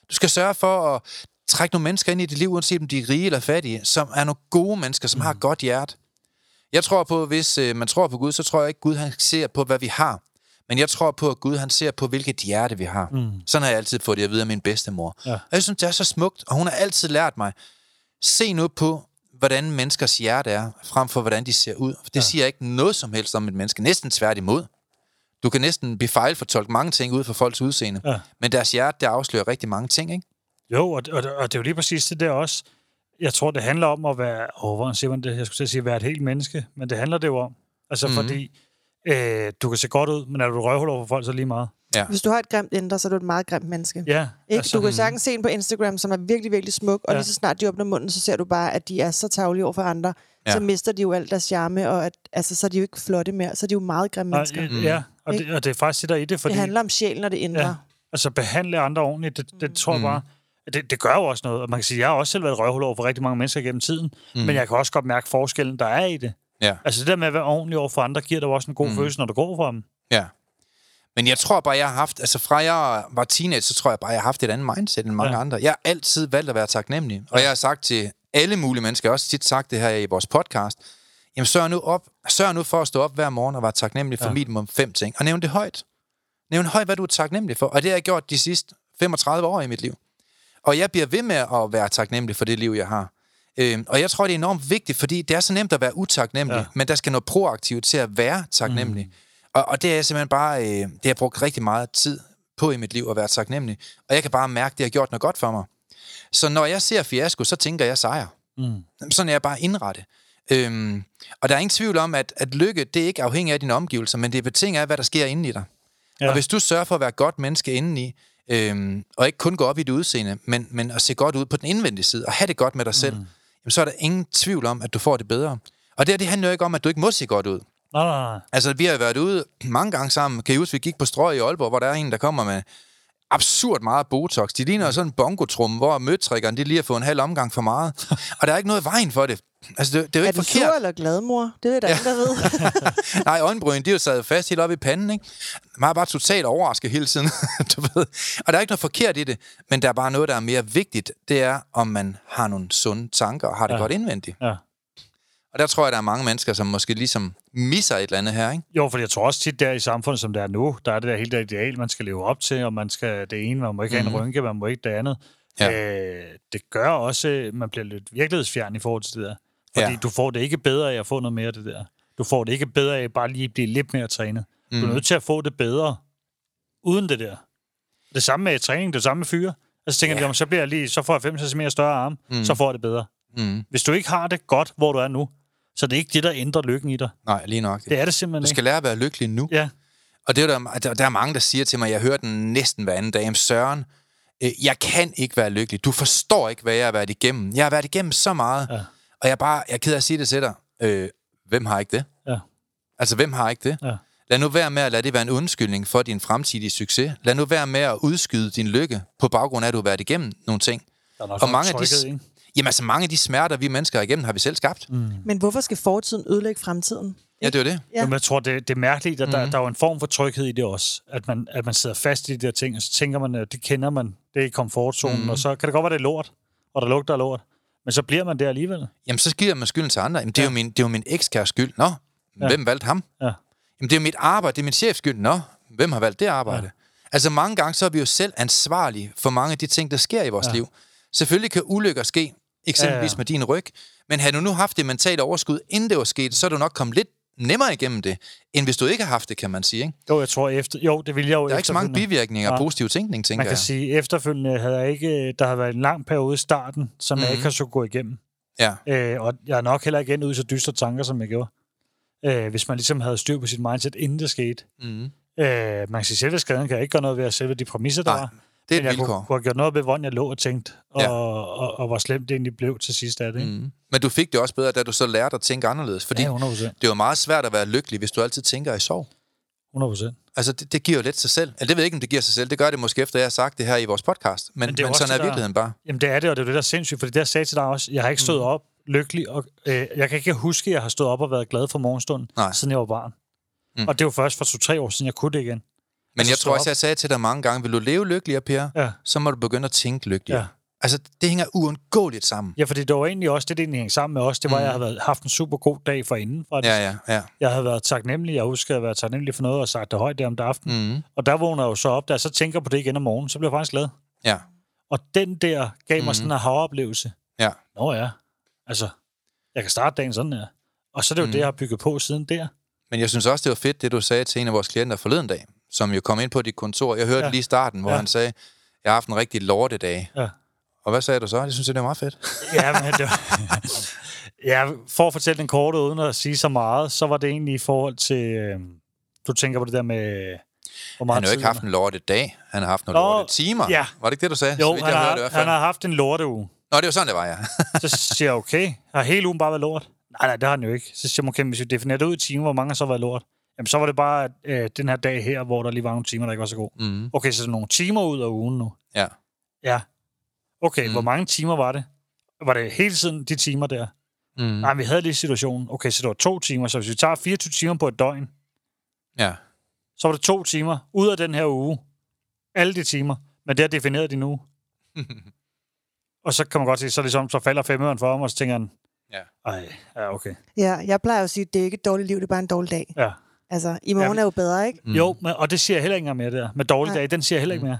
Du skal sørge for at træk nogle mennesker ind i dit liv, uanset om de er rige eller fattige, som er nogle gode mennesker, som mm. har et godt hjerte. Jeg tror på, hvis øh, man tror på Gud, så tror jeg ikke, Gud han ser på, hvad vi har. Men jeg tror på, at Gud han ser på, hvilket hjerte vi har. Mm. Sådan har jeg altid fået det at vide af min bedstemor. Ja. Og jeg synes, det er så smukt, og hun har altid lært mig, se nu på, hvordan menneskers hjerte er, frem for hvordan de ser ud. For det ja. siger ikke noget som helst om et menneske. Næsten tværtimod. Du kan næsten blive fejlfortolke mange ting ud fra folks udseende. Ja. Men deres hjerte, det afslører rigtig mange ting, ikke? Jo, og, og, og det er jo lige præcis det der også. Jeg tror, det handler om at være... Åh, oh, hvordan siger man det? Jeg skulle sige, at være et helt menneske. Men det handler det jo om. Altså, mm-hmm. fordi øh, du kan se godt ud, men er du røvhul over for folk, så lige meget. Ja. Hvis du har et grimt indre, så er du et meget grimt menneske. Ja. Ikke? Altså, du kan sagtens se en på Instagram, som er virkelig, virkelig smuk, og ja. lige så snart de åbner munden, så ser du bare, at de er så tavlige over for andre. Ja. Så mister de jo alt deres charme, og at, altså, så er de jo ikke flotte mere. Så er de jo meget grimme mennesker. Mm. Ja, og det, og det er faktisk det der i det. Fordi, det handler om sjælen og det indre. Ja. Altså behandle andre ordentligt, det, det tror jeg mm. bare, det, det gør jo også noget. Og man kan sige, jeg har også selv været røvhul over for rigtig mange mennesker gennem tiden, mm. men jeg kan også godt mærke forskellen, der er i det. Ja. Altså det der med at være ordentlig over for andre, giver dig også en god mm. følelse, når du går for dem. Ja. Men jeg tror bare, jeg har haft, altså fra jeg var teenager, så tror jeg bare, jeg har haft et andet mindset end mange ja. andre. Jeg har altid valgt at være taknemmelig. Og jeg har sagt til alle mulige mennesker, jeg har også tit sagt det her i vores podcast, jamen sørg nu, op, sørg nu for at stå op hver morgen og være taknemmelig for ja. minimum fem ting. Og nævn det højt. Nævn højt, hvad du er taknemmelig for. Og det har jeg gjort de sidste 35 år i mit liv. Og jeg bliver ved med at være taknemmelig for det liv, jeg har. Øh, og jeg tror, det er enormt vigtigt, fordi det er så nemt at være utaknemmelig, ja. men der skal noget proaktivt til at være taknemmelig. Mm. Og, og det er simpelthen bare, øh, det har jeg brugt rigtig meget tid på i mit liv at være taknemmelig. Og jeg kan bare mærke, at det har gjort noget godt for mig. Så når jeg ser fiasko, så tænker jeg sejr. Mm. Sådan er jeg bare indrettet. Øhm, og der er ingen tvivl om, at, at lykke, det er ikke afhængigt af dine omgivelser, men det er betinget af, hvad der sker inde i dig. Ja. Og hvis du sørger for at være et godt menneske indeni, øhm, og ikke kun gå op i det udseende, men, men at se godt ud på den indvendige side, og have det godt med dig selv, mm. jamen, så er der ingen tvivl om, at du får det bedre. Og det, det handler jo ikke om, at du ikke må se godt ud. Nej, nej, nej. Altså, vi har været ude mange gange sammen. Kan I huske, vi gik på strøg i Aalborg, hvor der er en, der kommer med absurd meget Botox. De ligner sådan en bongotrum, hvor møtrikkerne de lige har fået en halv omgang for meget. Og der er ikke noget i vejen for det. Altså, det, det er jo ikke er du sur eller glad, mor? Det er der ja. der ved. Nej, øjenbryn, de er jo sad fast helt oppe i panden, ikke? Man er bare totalt overrasket hele tiden, du ved. Og der er ikke noget forkert i det, men der er bare noget, der er mere vigtigt. Det er, om man har nogle sunde tanker og har det ja. godt indvendigt. Ja. Og der tror jeg, der er mange mennesker, som måske ligesom misser et eller andet her, ikke? Jo, for jeg tror også tit der i samfundet, som det er nu, der er det der helt der ideal, man skal leve op til, og man skal det ene, man må ikke mm-hmm. have en mhm. rynke, man må ikke det andet. Ja. Øh, det gør også, at man bliver lidt virkelighedsfjern i forhold til det der. Fordi ja. du får det ikke bedre af at få noget mere af det der. Du får det ikke bedre af bare lige at blive lidt mere trænet. Mm. Du er mhm. nødt til at få det bedre uden det der. Det samme med træning, det samme med fyre. Altså tænker ja. jeg, så, bliver jeg lige, så får jeg 5 cm større arm, mm. så får jeg det bedre. Mm. Hvis du ikke har det godt, hvor du er nu, så det er ikke det, der ændrer lykken i dig. Nej, lige nok. Det er det simpelthen Du skal ikke. lære at være lykkelig nu. Ja. Og det er der, der, er mange, der siger til mig, jeg hører den næsten hver anden dag, Søren, øh, jeg kan ikke være lykkelig. Du forstår ikke, hvad jeg har været igennem. Jeg har været igennem så meget. Ja. Og jeg, bare, jeg er ked af at sige det til dig. Øh, hvem har ikke det? Ja. Altså, hvem har ikke det? Ja. Lad nu være med at lade det være en undskyldning for din fremtidige succes. Lad nu være med at udskyde din lykke på baggrund af, at du har været igennem nogle ting. Der er nok og mange af de, ikke? Jamen altså, mange af de smerter, vi mennesker er igennem, har vi selv skabt. Mm. Men hvorfor skal fortiden ødelægge fremtiden? Ja, det er det. Ja. Jamen, jeg tror, det, det er mærkeligt, at der, mm. der er jo en form for tryghed i det også. At man, at man sidder fast i de der ting, og så tænker man, at det kender man, det er i komfortzonen, mm. og så kan det godt være, det er lort, og der lugter af lort. Men så bliver man der alligevel. Jamen, så giver man skylden til andre. Jamen, det, er ja. jo min, det er jo min ekskæres skyld. Nå, ja. hvem valgte ham? Ja. Jamen, det er jo mit arbejde, det er min chefs skyld. Nå, hvem har valgt det arbejde? Ja. Altså, mange gange så er vi jo selv ansvarlige for mange af de ting, der sker i vores ja. liv. Selvfølgelig kan ulykker ske, eksempelvis ja, ja. med din ryg. Men havde du nu haft det mentale overskud, inden det var sket, så er du nok kommet lidt nemmere igennem det, end hvis du ikke har haft det, kan man sige. Ikke? Jo, jeg tror efter... Jo, det vil jeg jo Der er ikke så mange bivirkninger og ja. positiv tænkning, tænker jeg. Man kan jeg. sige, efterfølgende havde jeg ikke... Der har været en lang periode i starten, som mm-hmm. jeg mhm. ikke har så gå igennem. Ja. Øh, og jeg er nok heller igen ud i så dystre tanker, som jeg gjorde. Øh, hvis man ligesom havde styr på sit mindset, inden det skete. Mm. Øh, man kan sige, at skaden kan jeg ikke gøre noget ved at selve de præmisser, der Nej. var. Det er Men jeg vilkår. kunne, kunne have gjort noget ved, hvordan jeg lå og tænkte, og, ja. og, og, og hvor slemt det egentlig blev til sidst af det. Ikke? Mm. Men du fik det også bedre, da du så lærte at tænke anderledes. Fordi ja, 100%. det er jo meget svært at være lykkelig, hvis du altid tænker i sorg. 100%. Altså, det, det giver jo lidt sig selv. Eller det ved jeg ikke, om det giver sig selv. Det gør det måske efter, jeg har sagt det her i vores podcast. Men, men, men sådan er virkeligheden bare. Jamen, det er det, og det er det, der er sindssygt. Fordi det, jeg sagde til dig også, jeg har ikke stået mm. op lykkelig, og øh, jeg kan ikke huske, at jeg har stået op og været glad for morgenstunden, Nej. siden jeg var barn. Mm. Og det var først for to-tre år siden, jeg kunne det igen. Men altså, jeg tror også, jeg sagde til dig mange gange, vil du leve lykkeligere, Per, ja. så må du begynde at tænke lykkeligere. Ja. Altså, det hænger uundgåeligt sammen. Ja, fordi det var egentlig også det, det egentlig hænger sammen med os. Det var, mm. jeg havde været, haft en super god dag for inden. Faktisk. Ja, ja, ja. Jeg havde været taknemmelig. Jeg husker, at været taknemmelig for noget og sagt det højt der om aftenen. Mm. Og der vågner jeg jo så op, jeg så tænker på det igen om morgenen, så bliver jeg faktisk glad. Ja. Og den der gav mig mm. sådan en aha-oplevelse. Ja. Nå ja, altså, jeg kan starte dagen sådan her. Og så er det jo mm. det, jeg har bygget på siden der. Men jeg synes også, det var fedt, det du sagde til en af vores klienter forleden dag, som jo kom ind på dit kontor. Jeg hørte ja. lige starten, hvor ja. han sagde, jeg har haft en rigtig lortedag. Ja. Og hvad sagde du så? Det synes jeg, det var meget fedt. ja, men det var, ja, for at fortælle den korte, uden at sige så meget, så var det egentlig i forhold til... Øh, du tænker på det der med... Hvor meget han har jo ikke haft en lorte dag. Han har haft nogle lorte timer. Ja. Var det ikke det, du sagde? Jo, han, jeg har, det, han har haft en lorte uge. Nå, det var sådan, det var, ja. så siger jeg, okay, har hele ugen bare været lort? Nej, nej, det har han jo ikke. Så siger man, okay, hvis vi definerer det ud i timer, hvor mange har så været lort? Jamen, så var det bare øh, den her dag her, hvor der lige var nogle timer, der ikke var så god. Mm. Okay, så nogle timer ud af ugen nu. Ja. Ja. Okay, mm. hvor mange timer var det? Var det hele tiden de timer der? Mm. Nej, vi havde lige situationen. Okay, så det var to timer. Så hvis vi tager 24 timer på et døgn, ja. så var det to timer ud af den her uge. Alle de timer. Men det har defineret de nu. og så kan man godt sige, så, ligesom, så falder femøren for ham, og så tænker han, ja. ej, ja, okay. Ja, jeg plejer at sige, at det er ikke et dårligt liv, det er bare en dårlig dag. Ja. Altså, i morgen ja, er jo bedre, ikke? Mm. Jo, men, og det siger jeg heller ikke mere der. Med dårlig dag, den siger jeg heller ikke mere.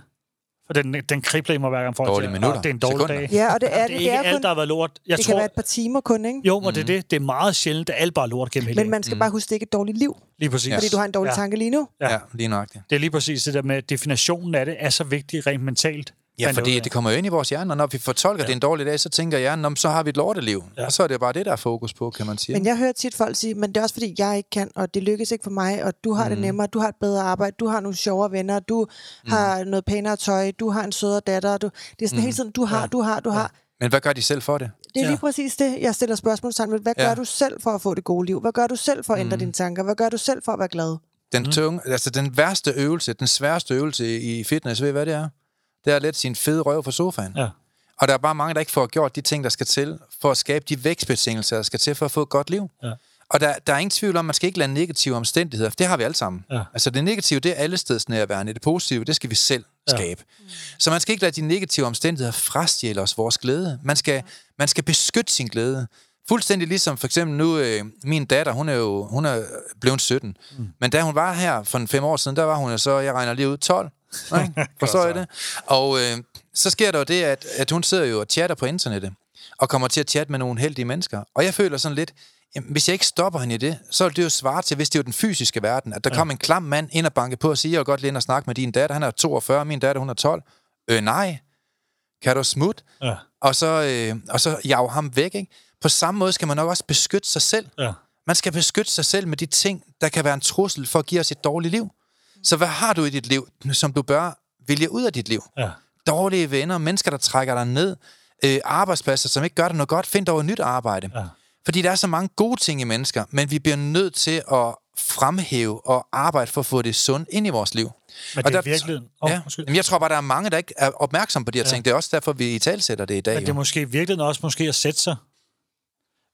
For den, den kribler i mig hver gang folk Dårlige minutter. det er en dårlig Sekunder. dag. Ja, og det er det. Det er ikke det er alt, kun, der har været lort. Jeg det tror, kan være et par timer kun, ikke? Jo, men mm. det er det. Det er meget sjældent, at alt bare er lort gennem hele Men man skal mm. bare huske, det er ikke et dårligt liv. Lige præcis. Fordi du har en dårlig ja. tanke lige nu. Ja, ja lige nok det. Det er lige præcis det der med, at definitionen af det er så vigtig rent mentalt. Ja, fordi det kommer jo ind i vores hjerne, og når vi fortolker, ja. det en dårlig dag, så tænker hjernen, så har vi et lorteliv. Ja. Og så er det bare det, der er fokus på, kan man sige. Men jeg hører tit folk sige, men det er også fordi, jeg ikke kan, og det lykkes ikke for mig, og du har mm. det nemmere, du har et bedre arbejde, du har nogle sjovere venner, du mm. har noget pænere tøj, du har en sødere datter. Du, det er sådan mm. hele tiden, du har, ja. du har, du ja. har. Men hvad gør de selv for det? Det er ja. lige præcis det, jeg stiller spørgsmål sammen. Hvad ja. gør du selv for at få det gode liv? Hvad gør du selv for at ændre mm. dine tanker? Hvad gør du selv for at være glad? Den, mm. tunge, altså den værste øvelse, den sværeste øvelse i fitness, ved I, hvad det er? Det er at lette sin fede røv fra sofaen. Ja. Og der er bare mange, der ikke får gjort de ting, der skal til, for at skabe de vækstbetingelser, der skal til for at få et godt liv. Ja. Og der, der er ingen tvivl om, at man skal ikke lade negative omstændigheder, for det har vi alle sammen. Ja. Altså det negative, det er alle steds nærværende. Det positive, det skal vi selv ja. skabe. Så man skal ikke lade de negative omstændigheder frastjæle os vores glæde. Man skal, man skal beskytte sin glæde. Fuldstændig ligesom for eksempel nu, øh, min datter, hun er jo hun er blevet 17. Mm. Men da hun var her for en fem år siden, der var hun så, jeg regner lige ud, 12. Okay? Forstår jeg det? Og øh, så sker der jo det, at, at hun sidder jo og chatter på internettet, og kommer til at chatte med nogle heldige mennesker. Og jeg føler sådan lidt, jamen, hvis jeg ikke stopper hende i det, så er det jo svare til, hvis det er jo den fysiske verden, at der ja. kommer en klam mand ind og banke på og siger, jeg vil godt lige ind og snakke med din datter, han er 42, min datter, hun er 12. Øh, nej. Kan du smutte? Ja. Og så, øh, og så jage ham væk, ikke? På samme måde skal man nok også beskytte sig selv. Ja. Man skal beskytte sig selv med de ting, der kan være en trussel for at give os et dårligt liv. Så hvad har du i dit liv, som du bør vælge ud af dit liv? Ja. Dårlige venner, mennesker, der trækker dig ned, øh, arbejdspladser, som ikke gør dig noget godt. Find dog et nyt arbejde. Ja. Fordi der er så mange gode ting i mennesker, men vi bliver nødt til at fremhæve og arbejde for at få det sundt ind i vores liv. Men og det er virkelig... Oh, ja, jamen jeg tror bare, der er mange, der ikke er opmærksom på de her ja. ting. Det er også derfor, vi i talsætter det i dag. Men det er jo. måske virkelig også måske at sætte sig.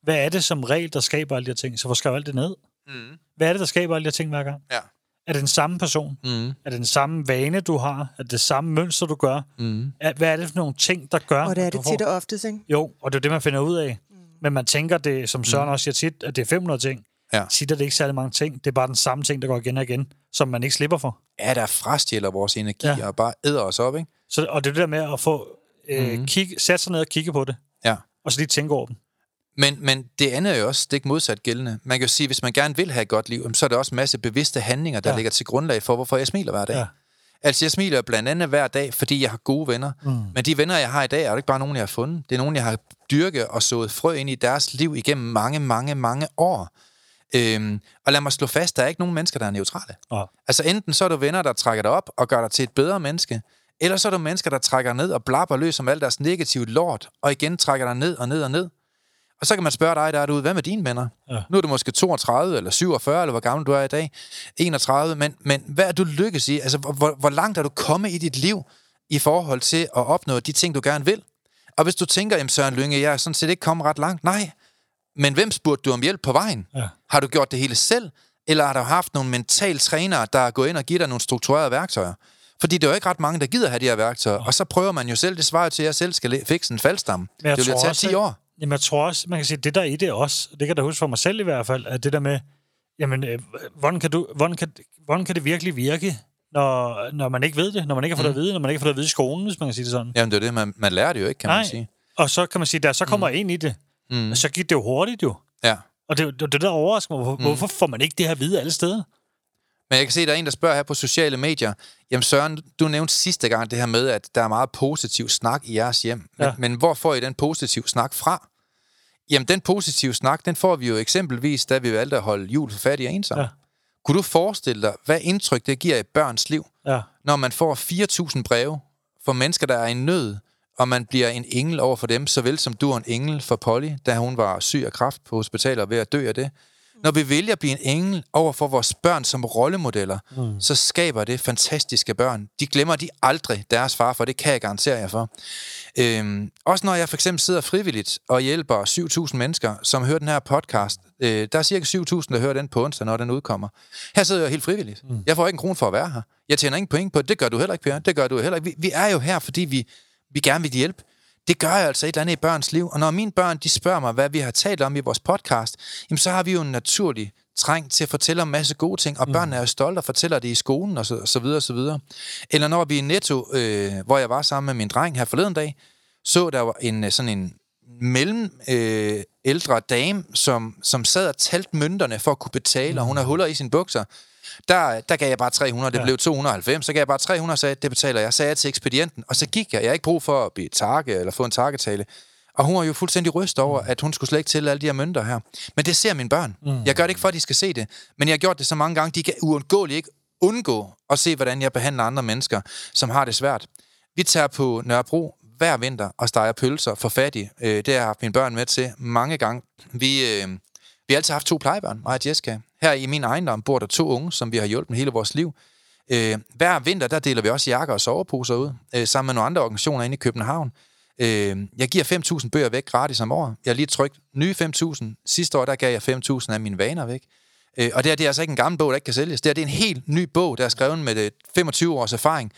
Hvad er det som regel, der skaber alle de her ting? Så hvor skal alt det ned? Mm. Hvad er det, der skaber alle de her ting hver gang? Ja. Er det den samme person? Mm. Er det den samme vane, du har? Er det det samme mønster, du gør? Mm. Er, hvad er det for nogle ting, der gør? Og det er det tit og oftest, ikke? Jo, og det er det, man finder ud af. Mm. Men man tænker, det, som Søren mm. også siger tit, at det er 500 ting. Ja. Tit er det ikke særlig mange ting. Det er bare den samme ting, der går igen og igen, som man ikke slipper for. Ja, der frastjæler vores energi ja. og bare æder os op, ikke? Så, og det er det der med at få øh, mm. kigge, sætte sig ned og kigge på det. Ja. Og så lige tænke over dem. Men, men det andet er jo også ikke modsat gældende. Man kan jo sige, at hvis man gerne vil have et godt liv, så er der også en masse bevidste handlinger, der ja. ligger til grundlag for, hvorfor jeg smiler hver dag. Ja. Altså, jeg smiler blandt andet hver dag, fordi jeg har gode venner. Mm. Men de venner, jeg har i dag, er jo ikke bare nogen, jeg har fundet. Det er nogen, jeg har dyrket og sået frø ind i deres liv igennem mange, mange, mange år. Øhm, og lad mig slå fast, der er ikke nogen mennesker, der er neutrale. Ja. Altså, enten så er du venner, der trækker dig op og gør dig til et bedre menneske, eller så er du mennesker, der trækker ned og blabber løs om alt deres negative lort, og igen trækker dig ned og ned og ned. Og så kan man spørge dig, der er du hvad med dine venner? Ja. Nu er du måske 32 eller 47, eller hvor gammel du er i dag. 31, men, men hvad er du lykkes i? Altså, hvor, hvor langt er du kommet i dit liv i forhold til at opnå de ting, du gerne vil? Og hvis du tænker, jamen Søren Lynge, jeg er sådan set ikke kommet ret langt. Nej, men hvem spurgte du om hjælp på vejen? Ja. Har du gjort det hele selv? Eller har du haft nogle mental trænere, der er gået ind og givet dig nogle strukturerede værktøjer? Fordi det er jo ikke ret mange, der gider have de her værktøjer. Og så prøver man jo selv, det svarer til, at jeg selv skal fikse en faldstamme. Det vil tage 10 år. Jamen, jeg tror også, man kan sige, det der i det også, det kan jeg da huske for mig selv i hvert fald, at det der med, jamen, øh, hvordan, kan du, hvordan, kan, hvordan kan det virkelig virke, når, når man ikke ved det, når man ikke har fået mm. det at vide, når man ikke har fået det at vide i skolen, hvis man kan sige det sådan. Jamen, det er det, man, man lærer det jo ikke, kan Nej. man sige. Og så kan man sige, der så kommer mm. ind i det, mm. så gik det jo hurtigt jo. Ja. Og det, det, det der overrasker mig, hvorfor, mm. hvorfor får man ikke det her at vide alle steder? Men jeg kan se, at der er en, der spørger her på sociale medier. Jamen Søren, du nævnte sidste gang det her med, at der er meget positiv snak i jeres hjem. Men, ja. men hvor får I den positive snak fra? Jamen, den positive snak, den får vi jo eksempelvis, da vi valgte at holde jul for fattige og ensomme. Ja. Kunne du forestille dig, hvad indtryk det giver i børns liv, ja. når man får 4.000 breve for mennesker, der er i nød, og man bliver en engel over for dem, såvel som du er en engel for Polly, da hun var syg af kraft på hospitalet og ved at dø af det. Når vi vælger at blive en engel over for vores børn som rollemodeller, mm. så skaber det fantastiske børn. De glemmer de aldrig deres far, for det kan jeg garantere jer for. Øhm, også når jeg for eksempel sidder frivilligt og hjælper 7.000 mennesker, som hører den her podcast. Øh, der er cirka 7.000, der hører den på onsdag, når den udkommer. Her sidder jeg helt frivilligt. Mm. Jeg får ikke en krone for at være her. Jeg tjener ingen point på det. Det gør du heller ikke, Per. Det gør du heller ikke. Vi, vi er jo her, fordi vi, vi gerne vil hjælpe. Det gør jeg altså et eller andet i børns liv. Og når mine børn de spørger mig, hvad vi har talt om i vores podcast, jamen så har vi jo en naturlig træng til at fortælle om en masse gode ting, og mm. børnene er jo stolte og fortæller det i skolen, og så, så videre, og så videre. Eller når vi i Netto, øh, hvor jeg var sammen med min dreng her forleden dag, så der var en øh, sådan en mellem øh, ældre dame, som, som sad og talte mønterne for at kunne betale, mm. og hun har huller i sine bukser. Der, der gav jeg bare 300, det ja. blev 290, så gav jeg bare 300 og sagde, det betaler jeg. Sagde jeg til ekspedienten, og så gik jeg. Jeg har ikke brug for at blive takke eller få en takketale. Og hun var jo fuldstændig ryst over, at hun skulle slet ikke til alle de her mønter her. Men det ser mine børn. Mm. Jeg gør det ikke for, at de skal se det. Men jeg har gjort det så mange gange, de kan uundgåeligt ikke undgå at se, hvordan jeg behandler andre mennesker, som har det svært. Vi tager på Nørrebro hver vinter og steger pølser for fattige. Øh, det har jeg haft mine børn med til mange gange. Vi, øh, vi har altid haft to plejebørn, mig og Jessica. Her i min ejendom bor der to unge, som vi har hjulpet hele vores liv. Øh, hver vinter, der deler vi også jakker og soveposer ud, øh, sammen med nogle andre organisationer inde i København. Øh, jeg giver 5.000 bøger væk gratis om året. Jeg har lige trykt nye 5.000. Sidste år, der gav jeg 5.000 af mine vaner væk. Øh, og det, her, det er altså ikke en gammel bog, der ikke kan sælges. Det, her, det er en helt ny bog, der er skrevet med øh, 25 års erfaring.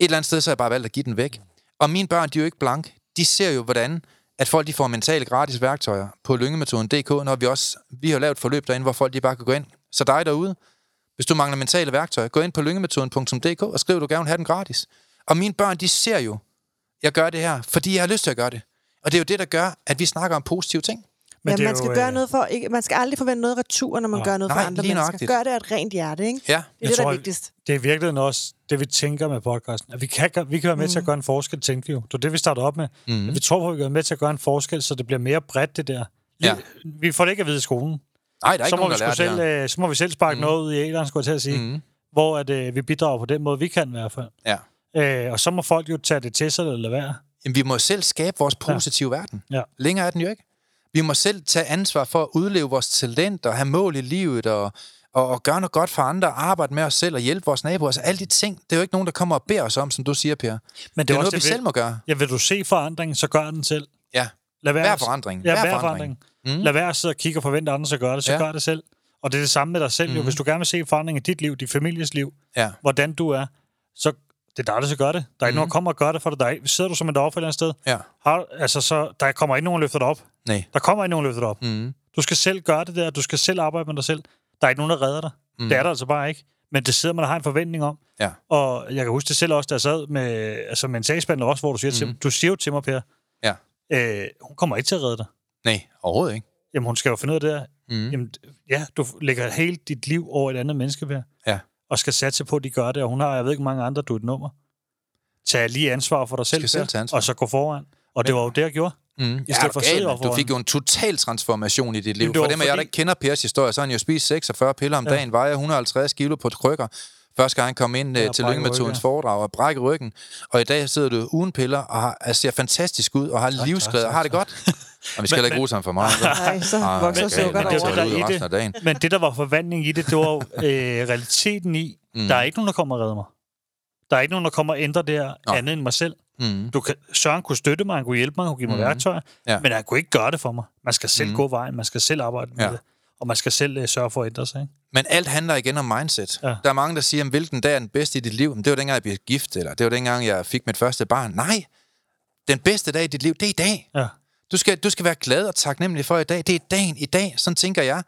Et eller andet sted, så har jeg bare valgt at give den væk. Og mine børn, de er jo ikke blank. De ser jo, hvordan at folk de får mentale gratis værktøjer på lyngemetoden.dk, når vi også vi har lavet forløb derinde, hvor folk de bare kan gå ind. Så dig derude, hvis du mangler mentale værktøjer, gå ind på lyngemetoden.dk og skriv, du gerne have den gratis. Og mine børn, de ser jo, jeg gør det her, fordi jeg har lyst til at gøre det. Og det er jo det, der gør, at vi snakker om positive ting. Men ja, man skal jo, gøre øh, noget for, ikke, man skal aldrig forvente noget retur, når man ja. gør noget nej, for andre mennesker. Gør det af et rent hjerte, ikke? Ja. Det er jeg det, der er vigtigst. Det er virkelig også det, vi tænker med podcasten. At vi kan, vi kan være med mm. til at mm. gøre en forskel, tænker vi jo. Det er det, vi starter op med. Mm. At vi tror på, at vi kan være med til at gøre en forskel, så det bliver mere bredt, det der. Ja. Vi får det ikke at vide i skolen. Nej, der er så ikke nogen, der selv, det øh, Så må vi selv sparke mm. noget ud i æderen, skulle jeg til at sige. Mm. Hvor at, øh, vi bidrager på den måde, vi kan i hvert fald. Ja. Øh, og så må folk jo tage det til sig eller lade være. Jamen, vi må selv skabe vores positive ja. verden. Ja. Længere er den jo ikke. Vi må selv tage ansvar for at udleve vores talent og have mål i livet og, og, og gøre noget godt for andre, arbejde med os selv og hjælpe vores naboer. Altså alle de ting, det er jo ikke nogen, der kommer og beder os om, som du siger, Per. Men det, det er, noget, det, vi vil, selv må gøre. Ja, vil du se forandringen, så gør den selv. Ja, Lad være, hver forandring. Ja, hver, hver forandring. forandring. Mm. Lad være at sidde og kigge og forvente andre, så gør det. Så ja. gør det selv. Og det er det samme med dig selv. Mm. Jo. Hvis du gerne vil se forandring i dit liv, dit families liv, ja. hvordan du er, så det er dig, der skal gøre det. Der er ikke mm. nogen, der kommer og gør det for dig. Der er, sidder du som et offer et eller andet sted? Ja. Har, altså, så, der kommer ikke nogen, der løfter dig op. Nej. Der kommer ikke nogen, der løfter dig op. Mm. Du skal selv gøre det der. Du skal selv arbejde med dig selv. Der er ikke nogen, der redder dig. Mm. Det er der altså bare ikke. Men det sidder man og har en forventning om. Ja. Og jeg kan huske det selv også, da jeg sad med, altså med en sagsbehandler også, hvor du siger, mm. til, du siger jo til mig, Per, ja. øh, hun kommer ikke til at redde dig. Nej, overhovedet ikke. Jamen, hun skal jo finde ud af det her. Mm. Jamen, ja, du lægger hele dit liv over et andet menneske, Per. Ja. Og skal satse på, at de gør det. Og hun har, jeg ved ikke, mange andre, du et nummer. Tag lige ansvar for dig selv, selv og så gå foran. Og det var jo det, jeg gjorde. Mm. I stedet ja, for du fik jo en total transformation i dit liv. For dem af fordi... jer, der ikke kender Pers historie, så har han jo spist 46 piller om ja. dagen, vejer 150 kilo på krykker. Første gang kom ind øh, til Lyngemetodens foredrag og brække ryggen. Og i dag sidder du uden piller og har, altså, ser fantastisk ud og har tak, livsglæde og har det godt. Og vi skal heller ikke bruge sammen for meget. Nej, så ah, vokser sukker men, det, det, det, men det, der var forvandling i det, det var øh, realiteten i, mm. der er ikke nogen, der kommer og redder mig. Der er ikke nogen, der kommer og ændrer det her Nå. andet end mig selv. Mm. Du kan, Søren kunne støtte mig, han kunne hjælpe mig, han kunne give mig mm. værktøjer, ja. men han kunne ikke gøre det for mig. Man skal selv mm. gå vejen, man skal selv arbejde med ja. det. Og man skal selv uh, sørge for at ændre sig. Ikke? Men alt handler igen om mindset. Ja. Der er mange, der siger, hvilken dag er den bedste i dit liv? Men det var dengang, jeg blev gift, eller det var dengang, jeg fik mit første barn. Nej, den bedste dag i dit liv, det er i dag. Ja. Du skal, du skal være glad og taknemmelig for i dag. Det er dagen i dag, sådan tænker jeg.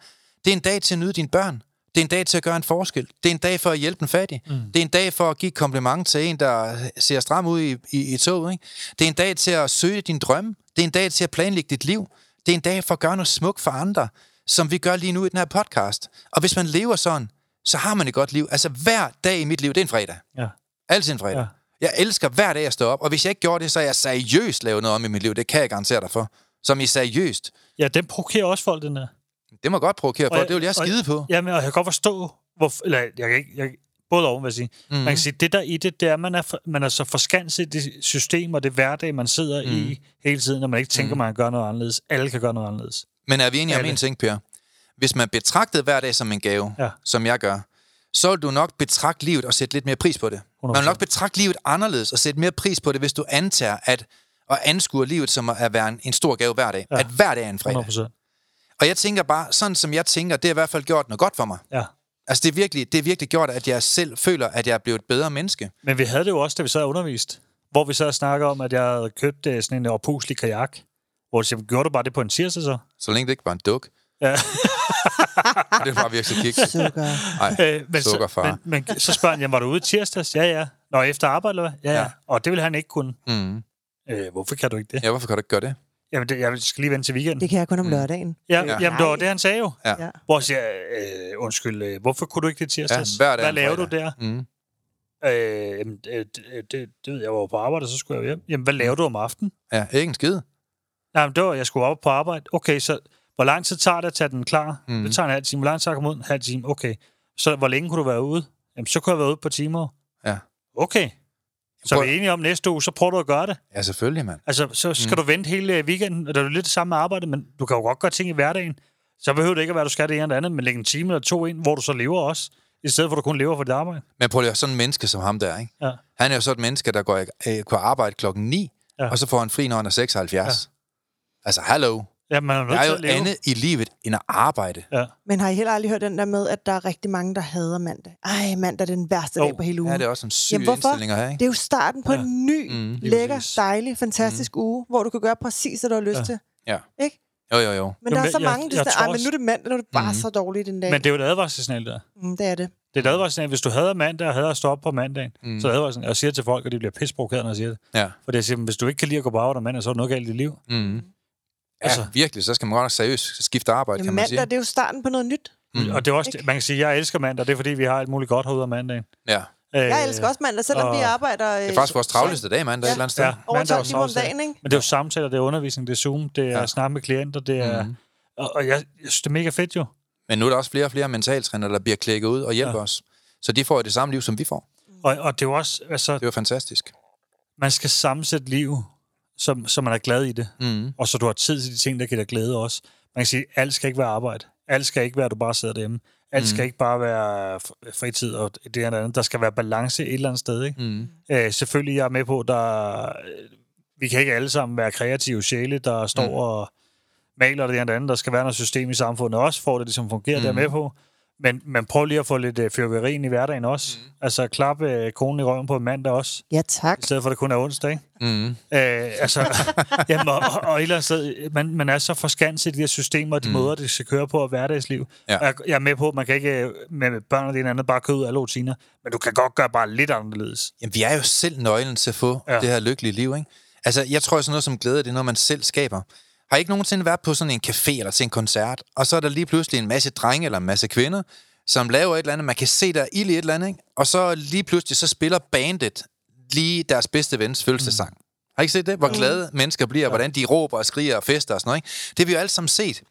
Det er en dag til at nyde dine børn. Det er en dag til at gøre en forskel. Det er en dag for at hjælpe en fattig. Mm. Det er en dag for at give kompliment til en, der ser stram ud i, i, i toget. Ikke? Det er en dag til at søge din drømme. Det er en dag til at planlægge dit liv. Det er en dag for at gøre noget smukt for andre, som vi gør lige nu i den her podcast. Og hvis man lever sådan, så har man et godt liv. Altså hver dag i mit liv, det er en fredag. Ja. Altid en fredag. Ja. Jeg elsker hver dag at stå op, og hvis jeg ikke gjorde det, så er jeg seriøst lavet noget om i mit liv. Det kan jeg garantere dig for. Som i seriøst. Ja, den provokerer også folk, den der. Det må godt provokere for, det vil jeg skide på. Jamen, og jeg kan godt forstå, hvor, eller jeg kan ikke, jeg, både over, vil jeg sige. Mm. Man kan sige, det der i det, det er, at man er, for, man er så forskanset i det system og det hverdag, man sidder mm. i hele tiden, når man ikke tænker, mm. man kan gøre noget anderledes. Alle kan gøre noget anderledes. Men er vi enige om en ting, Per? Hvis man betragtede hver dag som en gave, ja. som jeg gør, så vil du nok betragte livet og sætte lidt mere pris på det. 100%. Man vil nok betragte livet anderledes og sætte mere pris på det, hvis du antager, at og anskuer livet som at være en, en stor gave hver dag. Ja. At hver dag er en fredag. 100%. Og jeg tænker bare, sådan som jeg tænker, det har i hvert fald gjort noget godt for mig. Ja. Altså, det er, virkelig, det er virkelig gjort, at jeg selv føler, at jeg er blevet et bedre menneske. Men vi havde det jo også, da vi og undervist. Hvor vi så snakker om, at jeg havde købt uh, sådan en opuslig kajak. Hvor jeg siger, gjorde du bare det på en tirsdag så? Så længe det ikke var en duk. Ja. det bare virkelig kig. Sukker. Nej, øh, men, sukker, far. Så, men, men, så spørger han, jamen, var du ude tirsdags? Ja, ja. Nå, efter arbejde, eller hvad? Ja, ja. Og det vil han ikke kunne. Mm. Øh, hvorfor kan du ikke det? Ja, hvorfor kan du ikke gøre det? Jamen, det, jeg skal lige vente til weekenden. Det kan jeg kun om mm. lørdagen. Ja, ja. Jamen, det var det, han sagde jo. Ja. Hvor jeg siger, øh, undskyld, øh, hvorfor kunne du ikke det tirsdags? Ja, hver dag Hvad laver du der? Mm. Øh, jamen, det, det, det, ved jeg, var på arbejde, og så skulle jeg hjem. Jamen, hvad laver du om aftenen? Ja, ikke en skid. Nej, men det var, jeg skulle op på arbejde. Okay, så hvor lang tid tager det at tage den klar? Mm. Det tager en halv time. Hvor lang tid tager det at komme ud? En halv time. Okay. Så hvor længe kunne du være ude? Jamen, så kunne jeg være ude på timer. Ja. Okay. Så er vi enige om næste uge, så prøver du at gøre det. Ja, selvfølgelig, mand. Altså, så skal mm. du vente hele weekenden, og det er lidt det samme med arbejde, men du kan jo godt gøre ting i hverdagen. Så behøver det ikke at være, at du skal det ene eller andet, men lægge en time eller to ind, hvor du så lever også, i stedet for at du kun lever for dit arbejde. Men prøv lige sådan en menneske som ham der, ikke? Ja. Han er jo sådan et menneske, der går øh, på arbejde klokken 9, ja. og så får han fri, når han er 76. Ja. Altså, hallo. Ja, man er, der er jo andet i livet end at arbejde. Ja. Men har I heller aldrig hørt den der med, at der er rigtig mange, der hader mandag? Ej, mandag er den værste oh. dag på hele ugen. Ja, det er også en syg Jamen, indstilling at have, ikke? Det er jo starten på ja. en ny, mm, lækker, dejlig, fantastisk mm. uge, hvor du kan gøre præcis, hvad du har lyst ja. til. Ja. Ikke? Jo, jo, jo. Men der er så mange, der siger, men nu er det mandag, nu er det bare mm. så dårligt den dag. Men det er jo et advarselsignal der. Mm, det er det. Det er et advarselsignal. Hvis du hader mandag og hader at stå op på mandagen, mm. så advarsel. Jeg siger til folk, at de bliver pisseprovokeret, når jeg siger det. Ja. For jeg siger, hvis du ikke kan lide at gå på arbejde om mandag, så er det noget galt i dit liv. Mm. Altså, ja, virkelig. Så skal man godt nok seriøst skifte arbejde, Jamen, kan man mandag, sige. det er jo starten på noget nyt. Mm. Og det er også, man kan sige, at jeg elsker mandag, det er fordi, vi har alt muligt godt herude af mandagen. Ja. Jeg elsker også mandag, selvom og... vi arbejder... Det er faktisk vores travleste dag mandag ja. et eller andet sted. Ja, over 12 timer om dagen, ikke? Men det er jo samtaler, det er undervisning, det er Zoom, det er ja. snak med klienter, det er... Mm. Og, og jeg, jeg synes, det er mega fedt jo. Men nu er der også flere og flere mentaltræner, der bliver klækket ud og hjælper ja. os. Så de får det samme liv, som vi får. Og, og det er jo også... Altså, det er jo fantastisk. Man skal sammensætte liv så, så man er glad i det. Mm. Og så du har tid til de ting, der giver dig glæde også. Man kan sige, at alt skal ikke være arbejde. Alt skal ikke være, at du bare sidder derhjemme. Alt mm. skal ikke bare være fritid og det ene andet. Der skal være balance et eller andet sted. Ikke? Mm. Æ, selvfølgelig jeg er med på, der vi kan ikke alle sammen være kreative sjæle, der står mm. og maler det ene andet. Der skal være noget system i samfundet også, for at det ligesom fungerer, mm. der med på. Men, men prøv lige at få lidt uh, fyrværkeri ind i hverdagen også. Mm. Altså klappe uh, konen i røven på mandag også. Ja, tak. I stedet for, at det kun er onsdag, ikke? Mm. Uh, altså, jamen, og, og, og et eller andet sted, man, man er så forskanset i de her systemer, og de mm. måder, det skal køre på og hverdagsliv. Ja. Jeg, jeg er med på, at man kan ikke med børn og det ene andet bare køre ud alle rutiner, men du kan godt gøre bare lidt anderledes. Jamen, vi er jo selv nøglen til at få ja. det her lykkelige liv, ikke? Altså, jeg tror, sådan noget som glæde, det er noget, man selv skaber. Har I ikke nogensinde været på sådan en café eller til en koncert, og så er der lige pludselig en masse drenge eller en masse kvinder, som laver et eller andet, man kan se der ild i et eller andet, ikke? og så lige pludselig, så spiller bandet lige deres bedste vens fødselsdagssang. Mm. Har I ikke set det? Hvor glade mm. mennesker bliver, ja. hvordan de råber og skriger og fester og sådan noget. Ikke? Det har vi jo alle sammen set.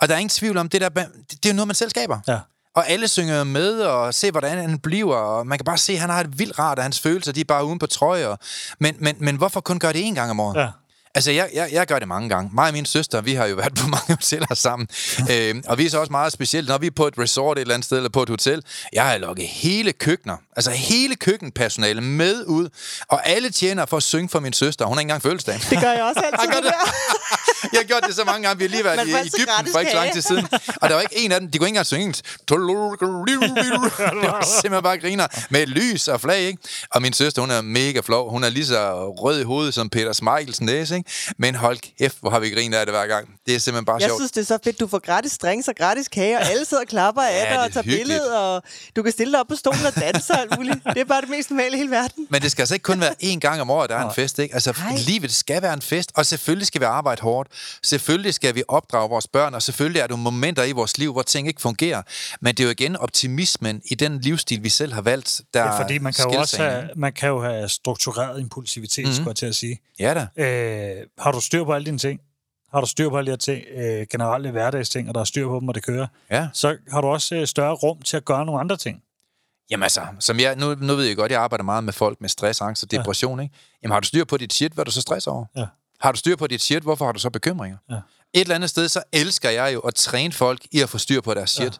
Og der er ingen tvivl om, det der, det er jo noget, man selv skaber. Ja. Og alle synger med og se, hvordan han bliver. Og man kan bare se, at han har et vildt rart, og hans følelser, de er bare uden på trøjer. Men, men, men hvorfor kun gøre det en gang om året? Ja. Altså, jeg, jeg, jeg gør det mange gange. Mig og min søster, vi har jo været på mange hoteller sammen. øhm, og vi er så også meget specielt, når vi er på et resort et eller andet sted, eller på et hotel. Jeg har lukket hele køkkener, altså hele køkkenpersonale med ud, og alle tjener for at synge for min søster. Hun har ikke engang fødselsdag. Det gør jeg også altid. Jeg har gjort det så mange gange. Vi har lige været i Ægypten for ikke så lang tid siden. Og der var ikke en af dem, de kunne ikke engang synge engelsk. Det var simpelthen bare griner. Med lys og flag, ikke? Og min søster, hun er mega flov. Hun er lige så rød i hovedet som Peter Smeichels næse, ikke? Men hold kæft, hvor har vi grinet af det hver gang. Det er simpelthen bare Jeg sjovt. synes, det er så fedt. Du får gratis strings og gratis kage, og alle sidder og klapper af Ja, dig og tager billeder, og du kan stille dig op på stolen og danse og alt muligt. Det er bare det mest normale i hele verden. Men det skal altså ikke kun være én gang om året, der er en fest, ikke? Altså, Nej. livet skal være en fest, og selvfølgelig skal vi arbejde hårdt. Selvfølgelig skal vi opdrage vores børn, og selvfølgelig er der momenter i vores liv, hvor ting ikke fungerer. Men det er jo igen optimismen i den livsstil, vi selv har valgt, der Ja, fordi man kan, jo også have, man kan jo have struktureret impulsivitet, mm-hmm. skulle jeg til at sige. Ja da. Øh, har du styr på alle dine ting? Har du styr på alle de her ting, øh, generelle hverdagsting, og der er styr på dem, og det kører? Ja. Så har du også øh, større rum til at gøre nogle andre ting. Jamen altså, som jeg, nu, nu ved jeg godt, jeg arbejder meget med folk med stress, angst og depression, ikke? Jamen har du styr på dit shit, hvad du så stress over? Ja. Har du styr på dit shit, hvorfor har du så bekymringer? Ja. Et eller andet sted, så elsker jeg jo at træne folk i at få styr på deres shit. Ja.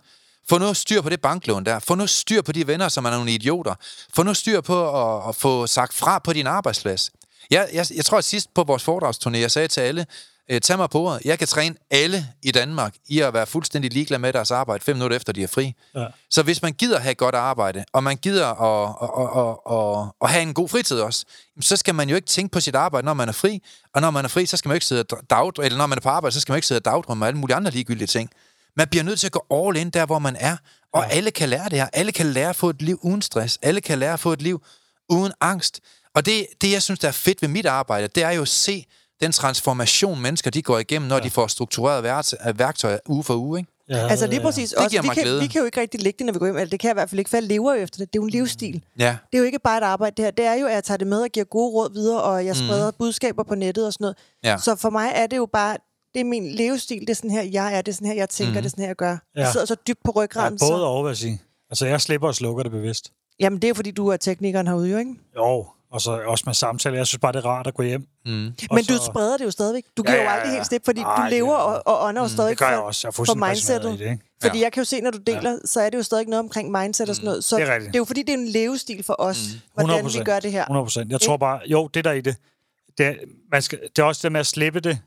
Få nu styr på det banklån der. Få nu styr på de venner, som er nogle idioter. Få nu styr på at, at få sagt fra på din arbejdsplads. Jeg, jeg, jeg tror, at sidst på vores foredragsturné, jeg sagde til alle, øh, tag mig på ordet. Jeg kan træne alle i Danmark i at være fuldstændig ligeglad med deres arbejde, fem minutter efter de er fri. Ja. Så hvis man gider have godt arbejde, og man gider at, at, at, at, at have en god fritid også, så skal man jo ikke tænke på sit arbejde, når man er fri. Og når man er fri, så skal man ikke sidde og dagdrømme, eller når man er på arbejde, så skal man ikke sidde og dagdrømme og alle mulige andre ligegyldige ting. Man bliver nødt til at gå all in der, hvor man er. Og ja. alle kan lære det her. Alle kan lære at få et liv uden stress. Alle kan lære at få et liv uden angst. Og det, det jeg synes, der er fedt ved mit arbejde, det er jo at se den transformation, mennesker de går igennem, når ja. de får struktureret værktøj- værktøjer uge for uge. Ikke? Ja, Altså lige præcis. Det Også, giver vi, mig kan, glæde. vi kan jo ikke rigtig ligge det, når vi går hjem. Eller det kan jeg i hvert fald ikke, for jeg lever jo efter det. Det er jo en livsstil. Ja. Det er jo ikke bare et arbejde, det her. Det er jo, at jeg tager det med og giver gode råd videre, og jeg spreder mm. budskaber på nettet og sådan noget. Ja. Så for mig er det jo bare, det er min levestil, det er sådan her, jeg er, det er sådan her, jeg tænker, mm. det er sådan her, jeg gør. Ja. Jeg Ja. sidder så dybt på ja, ryggraden. både så, og, vil jeg sige. Altså, jeg slipper og slukker det bevidst. jamen, det er jo fordi, du er teknikeren herude, jo, ikke? Jo, og så også med samtaler. Jeg synes bare, det er rart at gå hjem. Mm. Men så, du spreder det jo stadigvæk. Du giver Ja, jo ja, aldrig ja. helt slip, fordi Ej, du lever og, og ånder jo stadig Det gør jeg for, også. Jeg er for mindsetet. i det, ikke? Fordi Ja. jeg kan jo se, når du deler, så er det jo stadig noget omkring mindset og sådan noget. Så Det er rigtigt. det er jo fordi, det er en levestil for os, hvordan vi 100%. gør det her. 100 procent. Jeg tror bare, jo, det der er i det, det er, man skal, det er også det med at slippe det.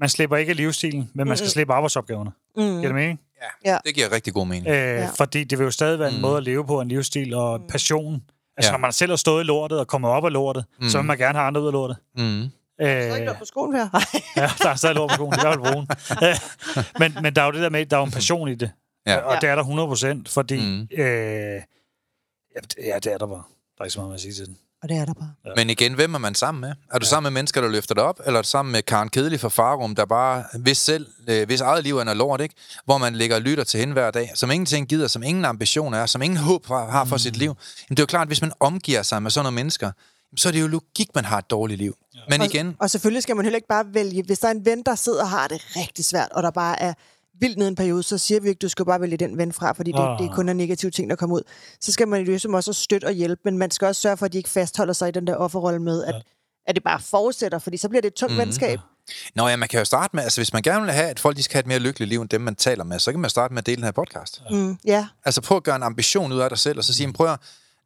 Man slipper ikke livsstilen, men man skal slippe arbejdsopgaverne. Mm. Giver det mening? Ja. Ja. Det giver rigtig god mening. Øh, Ja. Fordi det vil jo stadig være en måde at leve på, en livsstil og passion. Altså, Ja. når man selv har stået i lortet og kommet op af lortet, så vil man gerne have andre ud af lortet. Mm. Så er ikke Øh, noget på skoen her. ja, der er stadig lort på skoen, det er brugen. men, men der er jo det der med, der er jo en passion i det. Ja. Og Ja. det er der 100 procent, fordi... Mm. Øh, ja, det- ja, det er der bare. Der er ikke så meget at sige til den. Og det er der bare. Men igen, hvem er man sammen med? Er du sammen med mennesker, der løfter dig op, eller er du sammen med Karen Kedelig fra Farum, der bare, hvis selv, øh, hvis eget liv er noget lort, ikke? hvor man ligger og lytter til hende hver dag, som ingenting gider, som ingen ambition er, som ingen håb har for sit liv. Jamen, det er jo klart, at hvis man omgiver sig med sådan nogle mennesker, så er det jo logik, man har et dårligt liv. Men igen, Og, og selvfølgelig skal man heller ikke bare vælge, hvis der er en ven, der sidder og har det rigtig svært, og der bare er vildt ned en periode, så siger vi ikke, du skal bare vælge den ven fra, fordi det, Ah. det kun er negative ting, der kommer ud. Så skal man jo ligesom også støtte og hjælpe, men man skal også sørge for, at de ikke fastholder sig i den der offerrolle med, at, at det bare fortsætter, fordi så bliver det et tungt mm. venskab. Nå ja, man kan jo starte med, altså hvis man gerne vil have, at folk de skal have et mere lykkeligt liv, end dem man taler med, så kan man starte med at dele den her podcast. Mm, ja, Altså prøv at gøre en ambition ud af dig selv, og så sige, prøv at,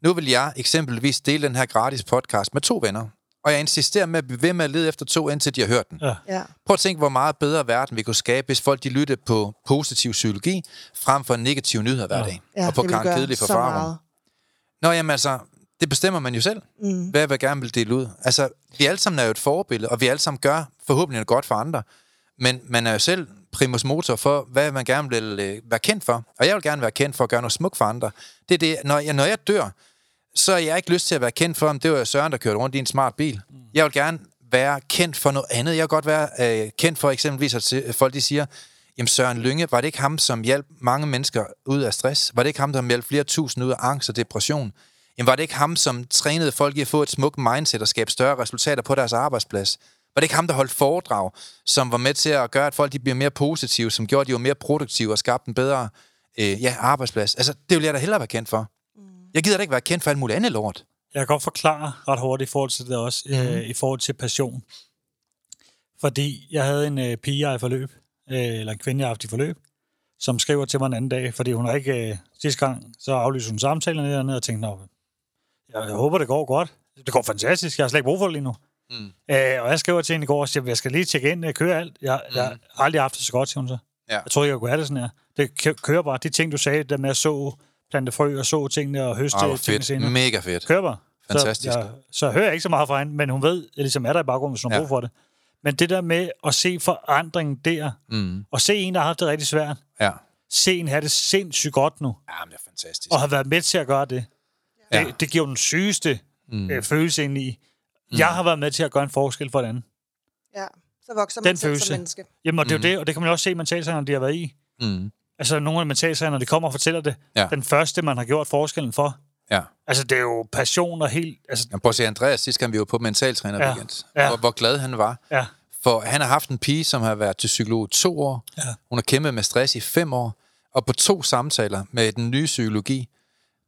nu vil jeg eksempelvis dele den her gratis podcast med to venner. Og jeg insisterer med at blive ved med at lede efter to, indtil de har hørt den. Ja. ja. Prøv at tænke, hvor meget bedre verden vi kunne skabe, hvis folk de lyttede på positiv psykologi, frem for negativ nyheder hver dag. ja og på Karen Kedelig for meget. Nå, jamen altså, det bestemmer man jo selv, mm. hvad jeg gerne vil dele ud. Altså, vi alle sammen er jo et forbillede, og vi alle sammen gør forhåbentlig noget godt for andre. Men man er jo selv primus motor for, hvad man gerne vil øh, være kendt for. Og jeg vil gerne være kendt for at gøre noget smukt for andre. Det er det, når jeg, når jeg dør, så har jeg ikke lyst til at være kendt for, om det var Søren, der kørte rundt i en smart bil. Jeg vil gerne være kendt for noget andet. Jeg vil godt være øh, kendt for eksempelvis, at folk de siger, jamen Søren Lynge, var det ikke ham, som hjalp mange mennesker ud af stress? Var det ikke ham, som hjalp flere tusind ud af angst og depression? Jamen var det ikke ham, som trænede folk i at få et smukt mindset og skabe større resultater på deres arbejdsplads? Var det ikke ham, der holdt foredrag, som var med til at gøre, at folk de bliver mere positive, som gjorde, at de var mere produktive og skabte en bedre øh, ja, arbejdsplads? Altså, det vil jeg da hellere være kendt for. Jeg gider da ikke være kendt for alt muligt andet lort. Jeg kan godt forklare ret hurtigt i forhold til det også, mm. øh, i forhold til passion. Fordi jeg havde en øh, pige, jeg i forløb, øh, eller en kvinde, jeg har haft i forløb, som skriver til mig en anden dag, fordi hun har ikke øh, sidste gang, så aflyste hun samtalen dernede, og tænkte, jeg, jeg håber, det går godt. Det går fantastisk, jeg har slet ikke brug for det lige nu. Mm. Øh, og jeg skriver til hende i går og siger, jeg skal lige tjekke ind, jeg kører alt. Jeg, mm. jeg har aldrig haft det så godt, siger hun så. Ja. Jeg tror ikke, jeg kunne have det sådan her. Det kører bare. De ting, du sagde, der med at så plante frø og så tingene og høste oh, tingene senere. Mega fedt. Kører bare. Fantastisk. Så, jeg, så hører jeg ikke så meget fra hende, men hun ved, at jeg ligesom er der i baggrunden, hvis hun har ja. brug for det. Men det der med at se forandringen der, mm. og se en, der har haft det rigtig svært, ja. se en have det sindssygt godt nu, ja, men det er fantastisk. og har været med til at gøre det, ja. det, det giver den sygeste mm. øh, følelse ind i. Mm. Jeg har været med til at gøre en forskel for den Ja, så vokser man den selv følelse. som menneske. Jamen, og det er mm. jo det, og det kan man også se i mentalsagerne, de har været i. Mm. Altså, nogle af mentalsagerne, når de kommer og fortæller det, ja. den første, man har gjort forskellen for, Ja. Altså, det er jo passion og helt... Altså... Jamen, prøv at se, Andreas, sidst kan vi jo på mentaltræner ja. weekend. Ja. Hvor, hvor glad han var. Ja. For han har haft en pige, som har været til psykolog to år. Ja. Hun har kæmpet med stress i fem år. Og på to samtaler med den nye psykologi,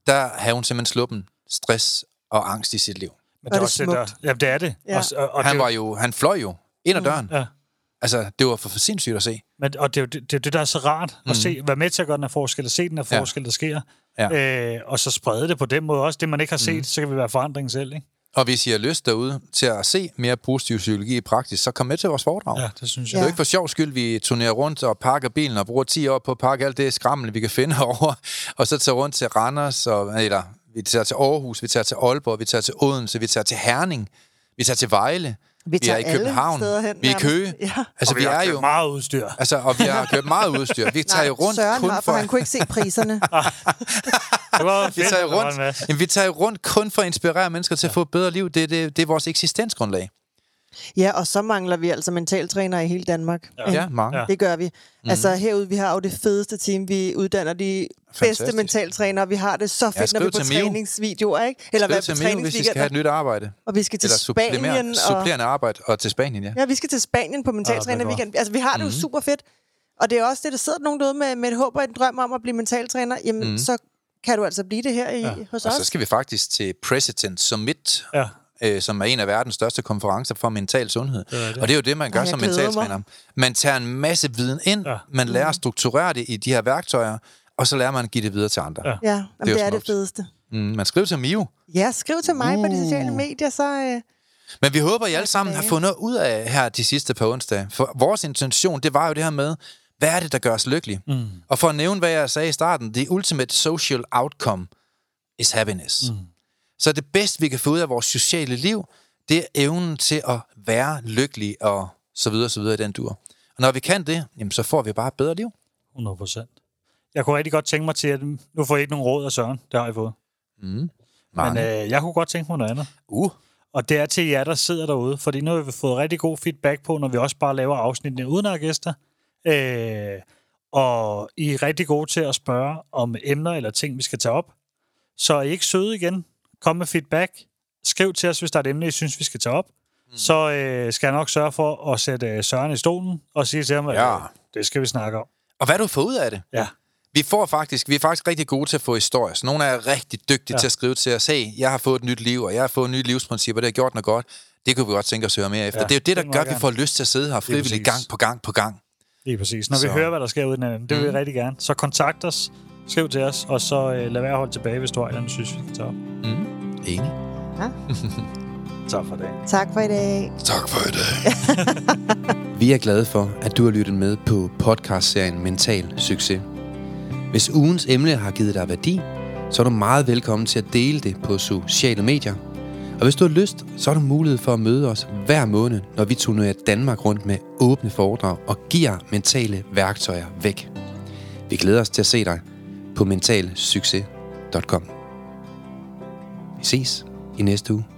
der har hun simpelthen sluppet stress og angst i sit liv. Men det er, også det, der, ja, det er det. Ja. Og, og han, var jo, han fløj jo ind ad mm, døren. Ja. Altså, det var for, for sindssygt at se. Men, og det er jo det, det, det, der er så rart at mm. se, være med til at gøre den her forskel, at se den her forskel, ja. der sker. Ja. Øh, og så sprede det på den måde også. Det, man ikke har set, mm. så kan vi være forandring selv, ikke? Og hvis I har lyst derude til at se mere positiv psykologi i praksis, så kom med til vores foredrag. Ja, det synes jeg. Det er jo ikke for sjov skyld, vi turnerer rundt og pakker bilen og bruger 10 år på at pakke alt det skrammel, vi kan finde over, og så tager rundt til Randers, og, eller vi tager til Aarhus, vi tager til Aalborg, vi tager til Odense, vi tager til Herning, vi tager til Vejle, vi, vi er i København. Hen, vi er i Køge. Ja. Altså, og vi, vi har er jo meget udstyr. Altså, og vi har købt meget udstyr. Vi tager Nej, rundt Søren kun har, for... han kunne ikke se priserne. det var vi, tager rundt, jamen, vi tager rundt kun for at inspirere mennesker til at få et bedre liv. Det, det, det er vores eksistensgrundlag. Ja, og så mangler vi altså mentaltrænere i hele Danmark. Ja, ja mange. Det gør vi. Mm. Altså herude, vi har jo det fedeste team. Vi uddanner de Fantastisk. bedste mentaltrænere. Vi har det så fedt, ja, når vi er på træningsvideoer, ikke? Eller hvad på Mio, hvis vi skal have et nyt arbejde. Og vi skal til Eller Spanien. Og... supplerende arbejde og til Spanien, ja. Ja, vi skal til Spanien på mentaltræner ah, weekend. Altså, vi har det mm. jo super fedt. Og det er også det, der sidder nogen derude med, med et håb og en drøm om at blive mentaltræner. Jamen, mm. så kan du altså blive det her i, ja. hos os. Og så skal vi faktisk til President Summit ja øh, som er en af verdens største konferencer for mental sundhed. Det det. Og det er jo det, man gør Ej, som mentaltræner. Man tager en masse viden ind, ja. man lærer at strukturere det i de her værktøjer, og så lærer man at give det videre til andre. Ja, ja det, er, det er det fedeste. Mm, man skriver til Mio. Ja, skriv til mig uh. på de sociale uh. medier, så... Øh men vi håber, at I alle sammen har fundet ud af her de sidste par onsdage. For vores intention, det var jo det her med, hvad er det, der gør os lykkelige? Mm. Og for at nævne, hvad jeg sagde i starten, the ultimate social outcome is happiness. Mm. Så det bedste, vi kan få ud af vores sociale liv, det er evnen til at være lykkelig og så videre, så videre i den dur. Og når vi kan det, jamen, så får vi bare et bedre liv. 100 procent. Jeg kunne rigtig godt tænke mig til, at nu får I ikke nogen råd af Søren. Det har I fået. Mm. Men øh, jeg kunne godt tænke mig noget andet. Uh. Og det er til jer, der sidder derude. Fordi nu har vi fået rigtig god feedback på, når vi også bare laver afsnittene uden gæster. Øh, og I er rigtig gode til at spørge om emner eller ting, vi skal tage op. Så er I ikke søde igen Kom med feedback. Skriv til os, hvis der er et emne, I synes, vi skal tage op. Mm. Så øh, skal jeg nok sørge for at sætte øh, Søren i stolen og sige til ham, at ja. Øh, det skal vi snakke om. Og hvad du får ud af det? Ja. Vi, får faktisk, vi er faktisk rigtig gode til at få historier. Så nogle er rigtig dygtige ja. til at skrive til os, hey, jeg har fået et nyt liv, og jeg har fået nye livsprincipper, det har gjort noget godt. Det kunne vi godt tænke os at høre mere efter. Ja, det er jo det, der gør, at vi får lyst til at sidde her frivilligt gang på gang på gang. Lige præcis. Når så. vi hører, hvad der sker uden den, det vil mm. vi rigtig gerne. Så kontakt os, skriv til os, og så øh, lad være at holde tilbage, hvis du har eller andet, synes, vi kan tage op. Mm. Enig. Ja. tak for i dag. Tak for i dag. Tak for i dag. Vi er glade for, at du har lyttet med på podcastserien Mental Succes. Hvis ugens emne har givet dig værdi, så er du meget velkommen til at dele det på sociale medier. Og hvis du har lyst, så har du mulighed for at møde os hver måned, når vi turnerer Danmark rundt med åbne foredrag og giver mentale værktøjer væk. Vi glæder os til at se dig på mentalsucces.com. Vi ses i næste uge.